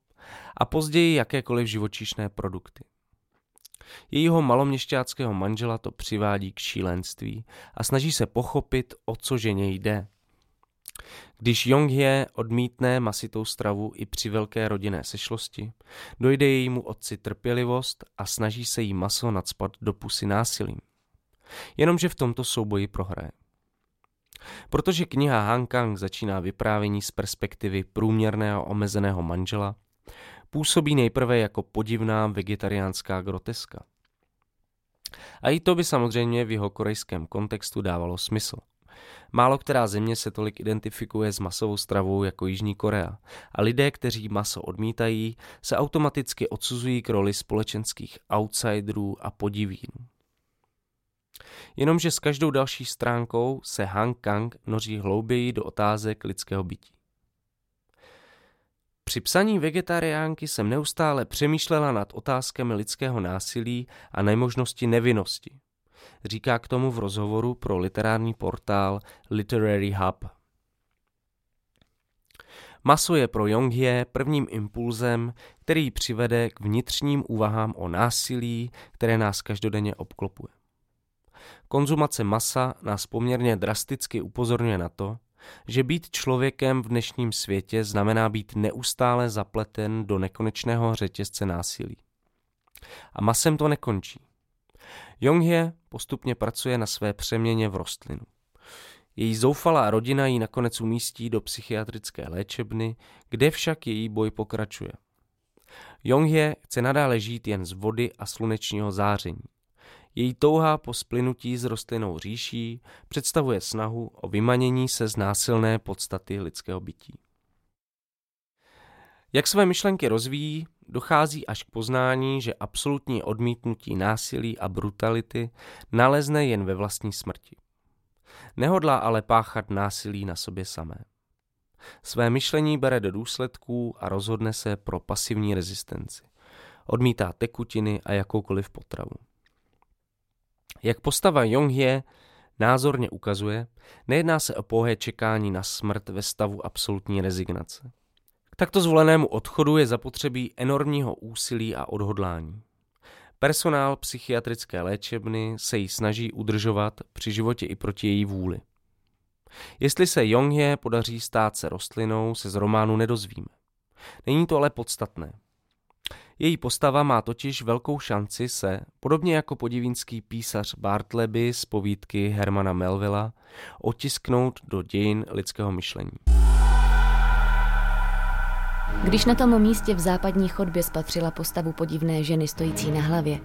A: a později jakékoliv živočišné produkty. Jejího maloměšťáckého manžela to přivádí k šílenství a snaží se pochopit, o co ženě jde. Když Jonghye odmítne masitou stravu i při velké rodinné sešlosti, dojde jejímu otci trpělivost a snaží se jí maso nadspat do pusy násilím. Jenomže v tomto souboji prohraje. Protože kniha Han Kang začíná vyprávění z perspektivy průměrného omezeného manžela, působí nejprve jako podivná vegetariánská groteska. A i to by samozřejmě v jeho korejském kontextu dávalo smysl. Málo která země se tolik identifikuje s masovou stravou jako Jižní Korea a lidé, kteří maso odmítají, se automaticky odsuzují k roli společenských outsiderů a podivínů. jenomže s každou další stránkou se Han Kang noří hlouběji do otázek lidského bytí. Při psaní vegetariánky jsem neustále přemýšlela nad otázkami lidského násilí a nemožnosti nevinnosti. Říká k tomu v rozhovoru pro literární portál Literary Hub. Maso je pro Jonghye prvním impulzem, který přivede k vnitřním úvahám o násilí, které nás každodenně obklopuje. Konzumace masa nás poměrně drasticky upozorňuje na to, že být člověkem v dnešním světě znamená být neustále zapleten do nekonečného řetězce násilí. A masem to nekončí. Jonghye postupně pracuje na své přeměně v rostlinu. Její zoufalá rodina ji nakonec umístí do psychiatrické léčebny, kde však její boj pokračuje. Jonghye chce nadále žít jen z vody a slunečního záření. Její touha po splynutí s rostlinou říší představuje snahu o vymanění se z násilné podstaty lidského bytí. Jak své myšlenky rozvíjí, dochází až k poznání, že absolutní odmítnutí násilí a brutality nalezne jen ve vlastní smrti. Nehodlá ale páchat násilí na sobě samé. Své myšlení bere do důsledků a rozhodne se pro pasivní rezistenci. Odmítá tekutiny a jakoukoliv potravu. Jak postava Jonghye názorně ukazuje, nejedná se o pouhé čekání na smrt ve stavu absolutní rezignace. K takto zvolenému odchodu je zapotřebí enormního úsilí a odhodlání. Personál psychiatrické léčebny se jí snaží udržovat při životě i proti její vůli. Jestli se Jonghye podaří stát se rostlinou, se z románu nedozvíme. Není to ale podstatné. Její postava má totiž velkou šanci se, podobně jako podivínský písař Bartleby z povídky Hermana Melvilla, otisknout do dějin lidského myšlení.
B: Když na tom místě v západní chodbě spatřila postavu podivné ženy stojící na hlavě,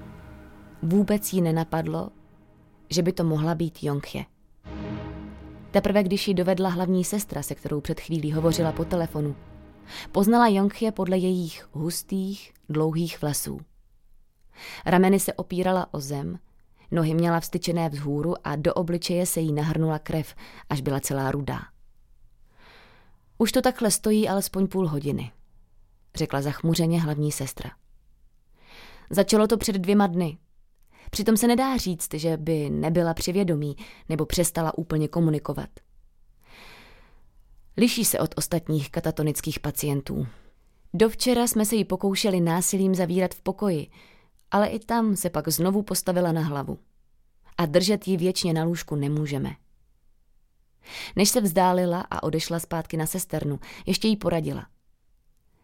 B: vůbec jí nenapadlo, že by to mohla být Jonghye. Teprve když ji dovedla hlavní sestra, se kterou před chvílí hovořila po telefonu, poznala Jonghye podle jejich hustých, dlouhých vlasů. Rameny se opírala o zem, nohy měla vstyčené vzhůru a do obličeje se jí nahrnula krev, až byla celá rudá. Už to takhle stojí alespoň půl hodiny, řekla zachmuřeně hlavní sestra. Začalo to před dvěma dny. Přitom se nedá říct, že by nebyla přivědomí nebo přestala úplně komunikovat. Liší se od ostatních katatonických pacientů. Dovčera jsme se ji pokoušeli násilím zavírat v pokoji, ale i tam se pak znovu postavila na hlavu. A držet ji věčně na lůžku nemůžeme. Než se vzdálila a odešla zpátky na sesternu, ještě jí poradila.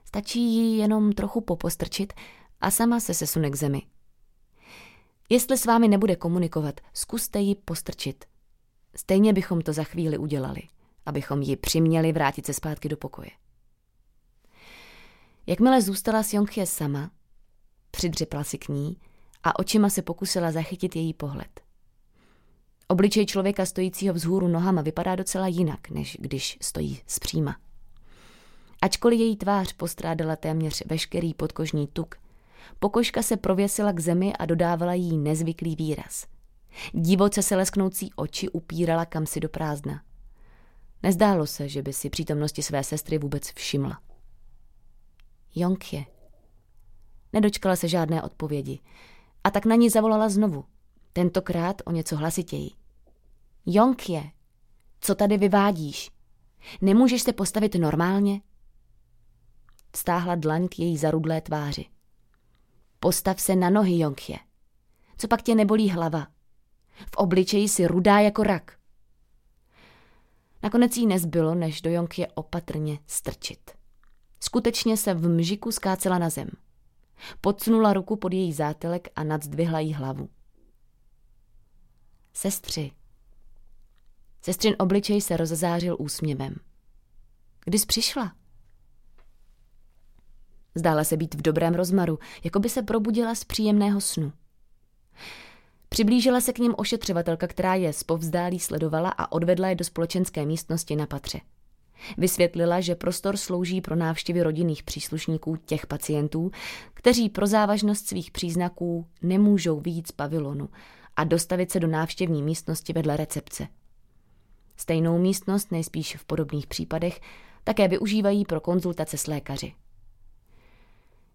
B: Stačí jí jenom trochu popostrčit a sama se sesune k zemi. Jestli s vámi nebude komunikovat, zkuste ji postrčit. Stejně bychom to za chvíli udělali, abychom ji přiměli vrátit se zpátky do pokoje. Jakmile zůstala s Jonchie sama, přidřepla si k ní a očima se pokusila zachytit její pohled. Obličej člověka stojícího vzhůru nohama vypadá docela jinak, než když stojí zpříma. Ačkoliv její tvář postrádala téměř veškerý podkožní tuk, pokožka se prověsila k zemi a dodávala jí nezvyklý výraz. Divoce se lesknoucí oči upírala kamsi do prázdna. Nezdálo se, že by si přítomnosti své sestry vůbec všimla. Jonkje. Nedočkala se žádné odpovědi a tak na ní zavolala znovu, tentokrát o něco hlasitěji. Jonkje, co tady vyvádíš? Nemůžeš se postavit normálně? Stáhla dlaň k její zarudlé tváři. Postav se na nohy, Jonkje. Co pak tě nebolí hlava? V obličeji si rudá jako rak. Nakonec jí nezbylo, než do Jonkje opatrně strčit. Skutečně se v mžiku skácela na zem. Podsunula ruku pod její zátelek a nadzdvihla jí hlavu. Sestři. Sestřin obličej se rozzářil úsměvem. Kdy jsi přišla? Zdála se být v dobrém rozmaru, jako by se probudila z příjemného snu. Přiblížila se k ním ošetřovatelka, která je zpovzdálí sledovala a odvedla je do společenské místnosti na patře. Vysvětlila, že prostor slouží pro návštěvy rodinných příslušníků těch pacientů, kteří pro závažnost svých příznaků nemůžou víc pavilonu a dostavit se do návštěvní místnosti vedle recepce. Stejnou místnost, nejspíš v podobných případech, také využívají pro konzultace s lékaři.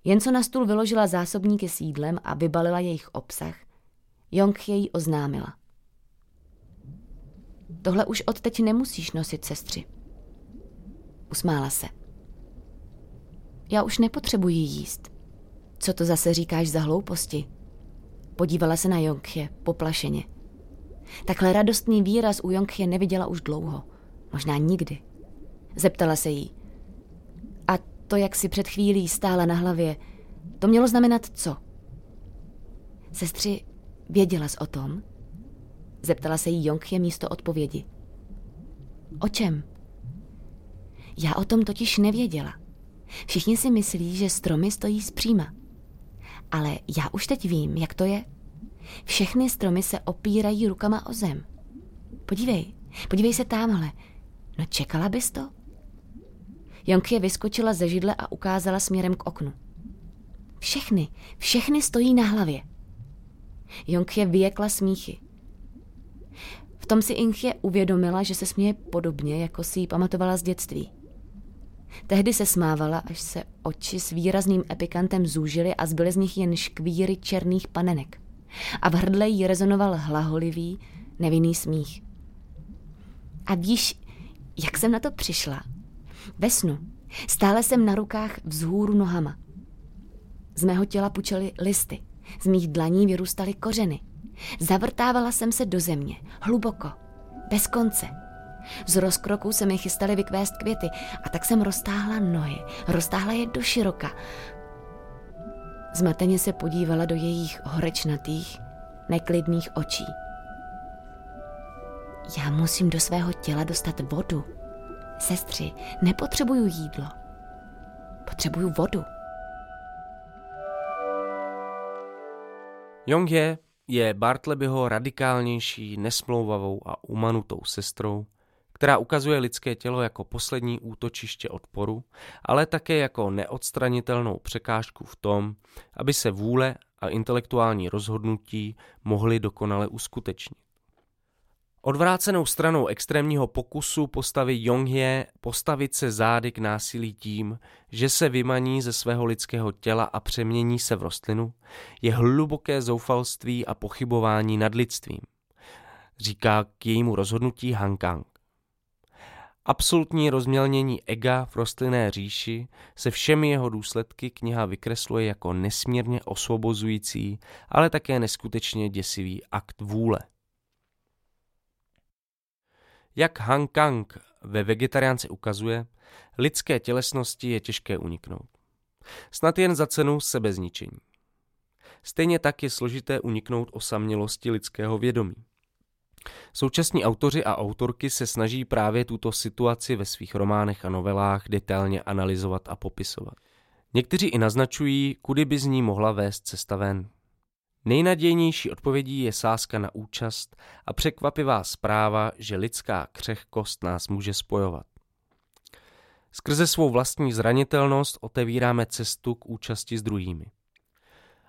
B: Jen co na stůl vyložila zásobníky s jídlem a vybalila jejich obsah, Jong jej oznámila. Tohle už odteď nemusíš nosit, sestři. Usmála se. Já už nepotřebuji jíst. Co to zase říkáš za hlouposti? Podívala se na Jongche poplašeně. Takhle radostný výraz u Jongche neviděla už dlouho. Možná nikdy. Zeptala se jí. A to, jak si před chvílí stála na hlavě, to mělo znamenat co? Sestři, věděla jsi o tom? Zeptala se jí Jongche místo odpovědi. O čem? Já o tom totiž nevěděla. Všichni si myslí, že stromy stojí zpříma. Ale já už teď vím, jak to je. Všechny stromy se opírají rukama o zem. Podívej, podívej se tamhle. No čekala bys to? Jonky vyskočila ze židle a ukázala směrem k oknu. Všechny, všechny stojí na hlavě. Jonky vyjekla smíchy. V tom si Inchě uvědomila, že se směje podobně, jako si ji pamatovala z dětství. Tehdy se smávala, až se oči s výrazným epikantem zúžily a zbyly z nich jen škvíry černých panenek. A v hrdle jí rezonoval hlaholivý, nevinný smích. A víš, jak jsem na to přišla? Ve snu. Stále jsem na rukách vzhůru nohama. Z mého těla pučely listy. Z mých dlaní vyrůstaly kořeny. Zavrtávala jsem se do země, hluboko, bez konce. Z rozkroku se mi chystaly vykvést květy a tak jsem roztáhla nohy, roztáhla je do široka. Zmateně se podívala do jejich horečnatých, neklidných očí. Já musím do svého těla dostat vodu. Sestři, nepotřebuju jídlo. Potřebuju vodu.
A: Jongje je Bartlebyho radikálnější, nesmlouvavou a umanutou sestrou, která ukazuje lidské tělo jako poslední útočiště odporu, ale také jako neodstranitelnou překážku v tom, aby se vůle a intelektuální rozhodnutí mohly dokonale uskutečnit. Odvrácenou stranou extrémního pokusu postavy Jonghye postavit se zády k násilí tím, že se vymaní ze svého lidského těla a přemění se v rostlinu, je hluboké zoufalství a pochybování nad lidstvím, říká k jejímu rozhodnutí Han Kang. Absolutní rozmělnění ega v rostlinné říši se všemi jeho důsledky kniha vykresluje jako nesmírně osvobozující, ale také neskutečně děsivý akt vůle. Jak Han Kang ve vegetariánce ukazuje, lidské tělesnosti je těžké uniknout. Snad jen za cenu sebezničení. Stejně tak je složité uniknout osamělosti lidského vědomí. Současní autoři a autorky se snaží právě tuto situaci ve svých románech a novelách detailně analyzovat a popisovat. Někteří i naznačují, kudy by z ní mohla vést cesta ven. Nejnadějnější odpovědí je sázka na účast a překvapivá zpráva, že lidská křehkost nás může spojovat. Skrze svou vlastní zranitelnost otevíráme cestu k účasti s druhými.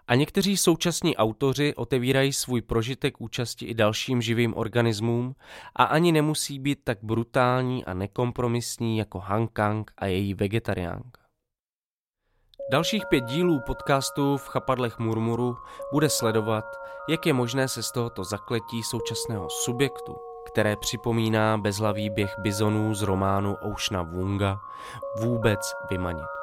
A: A někteří současní autoři otevírají svůj prožitek účasti i dalším živým organismům a ani nemusí být tak brutální a nekompromisní jako Han Kang a její vegetariánka. Dalších pět dílů podcastu v chapadlech Murmuru bude sledovat, jak je možné se z tohoto zakletí současného subjektu, které připomíná bezhlavý běh bizonů z románu Oušna Wunga, vůbec vymanit.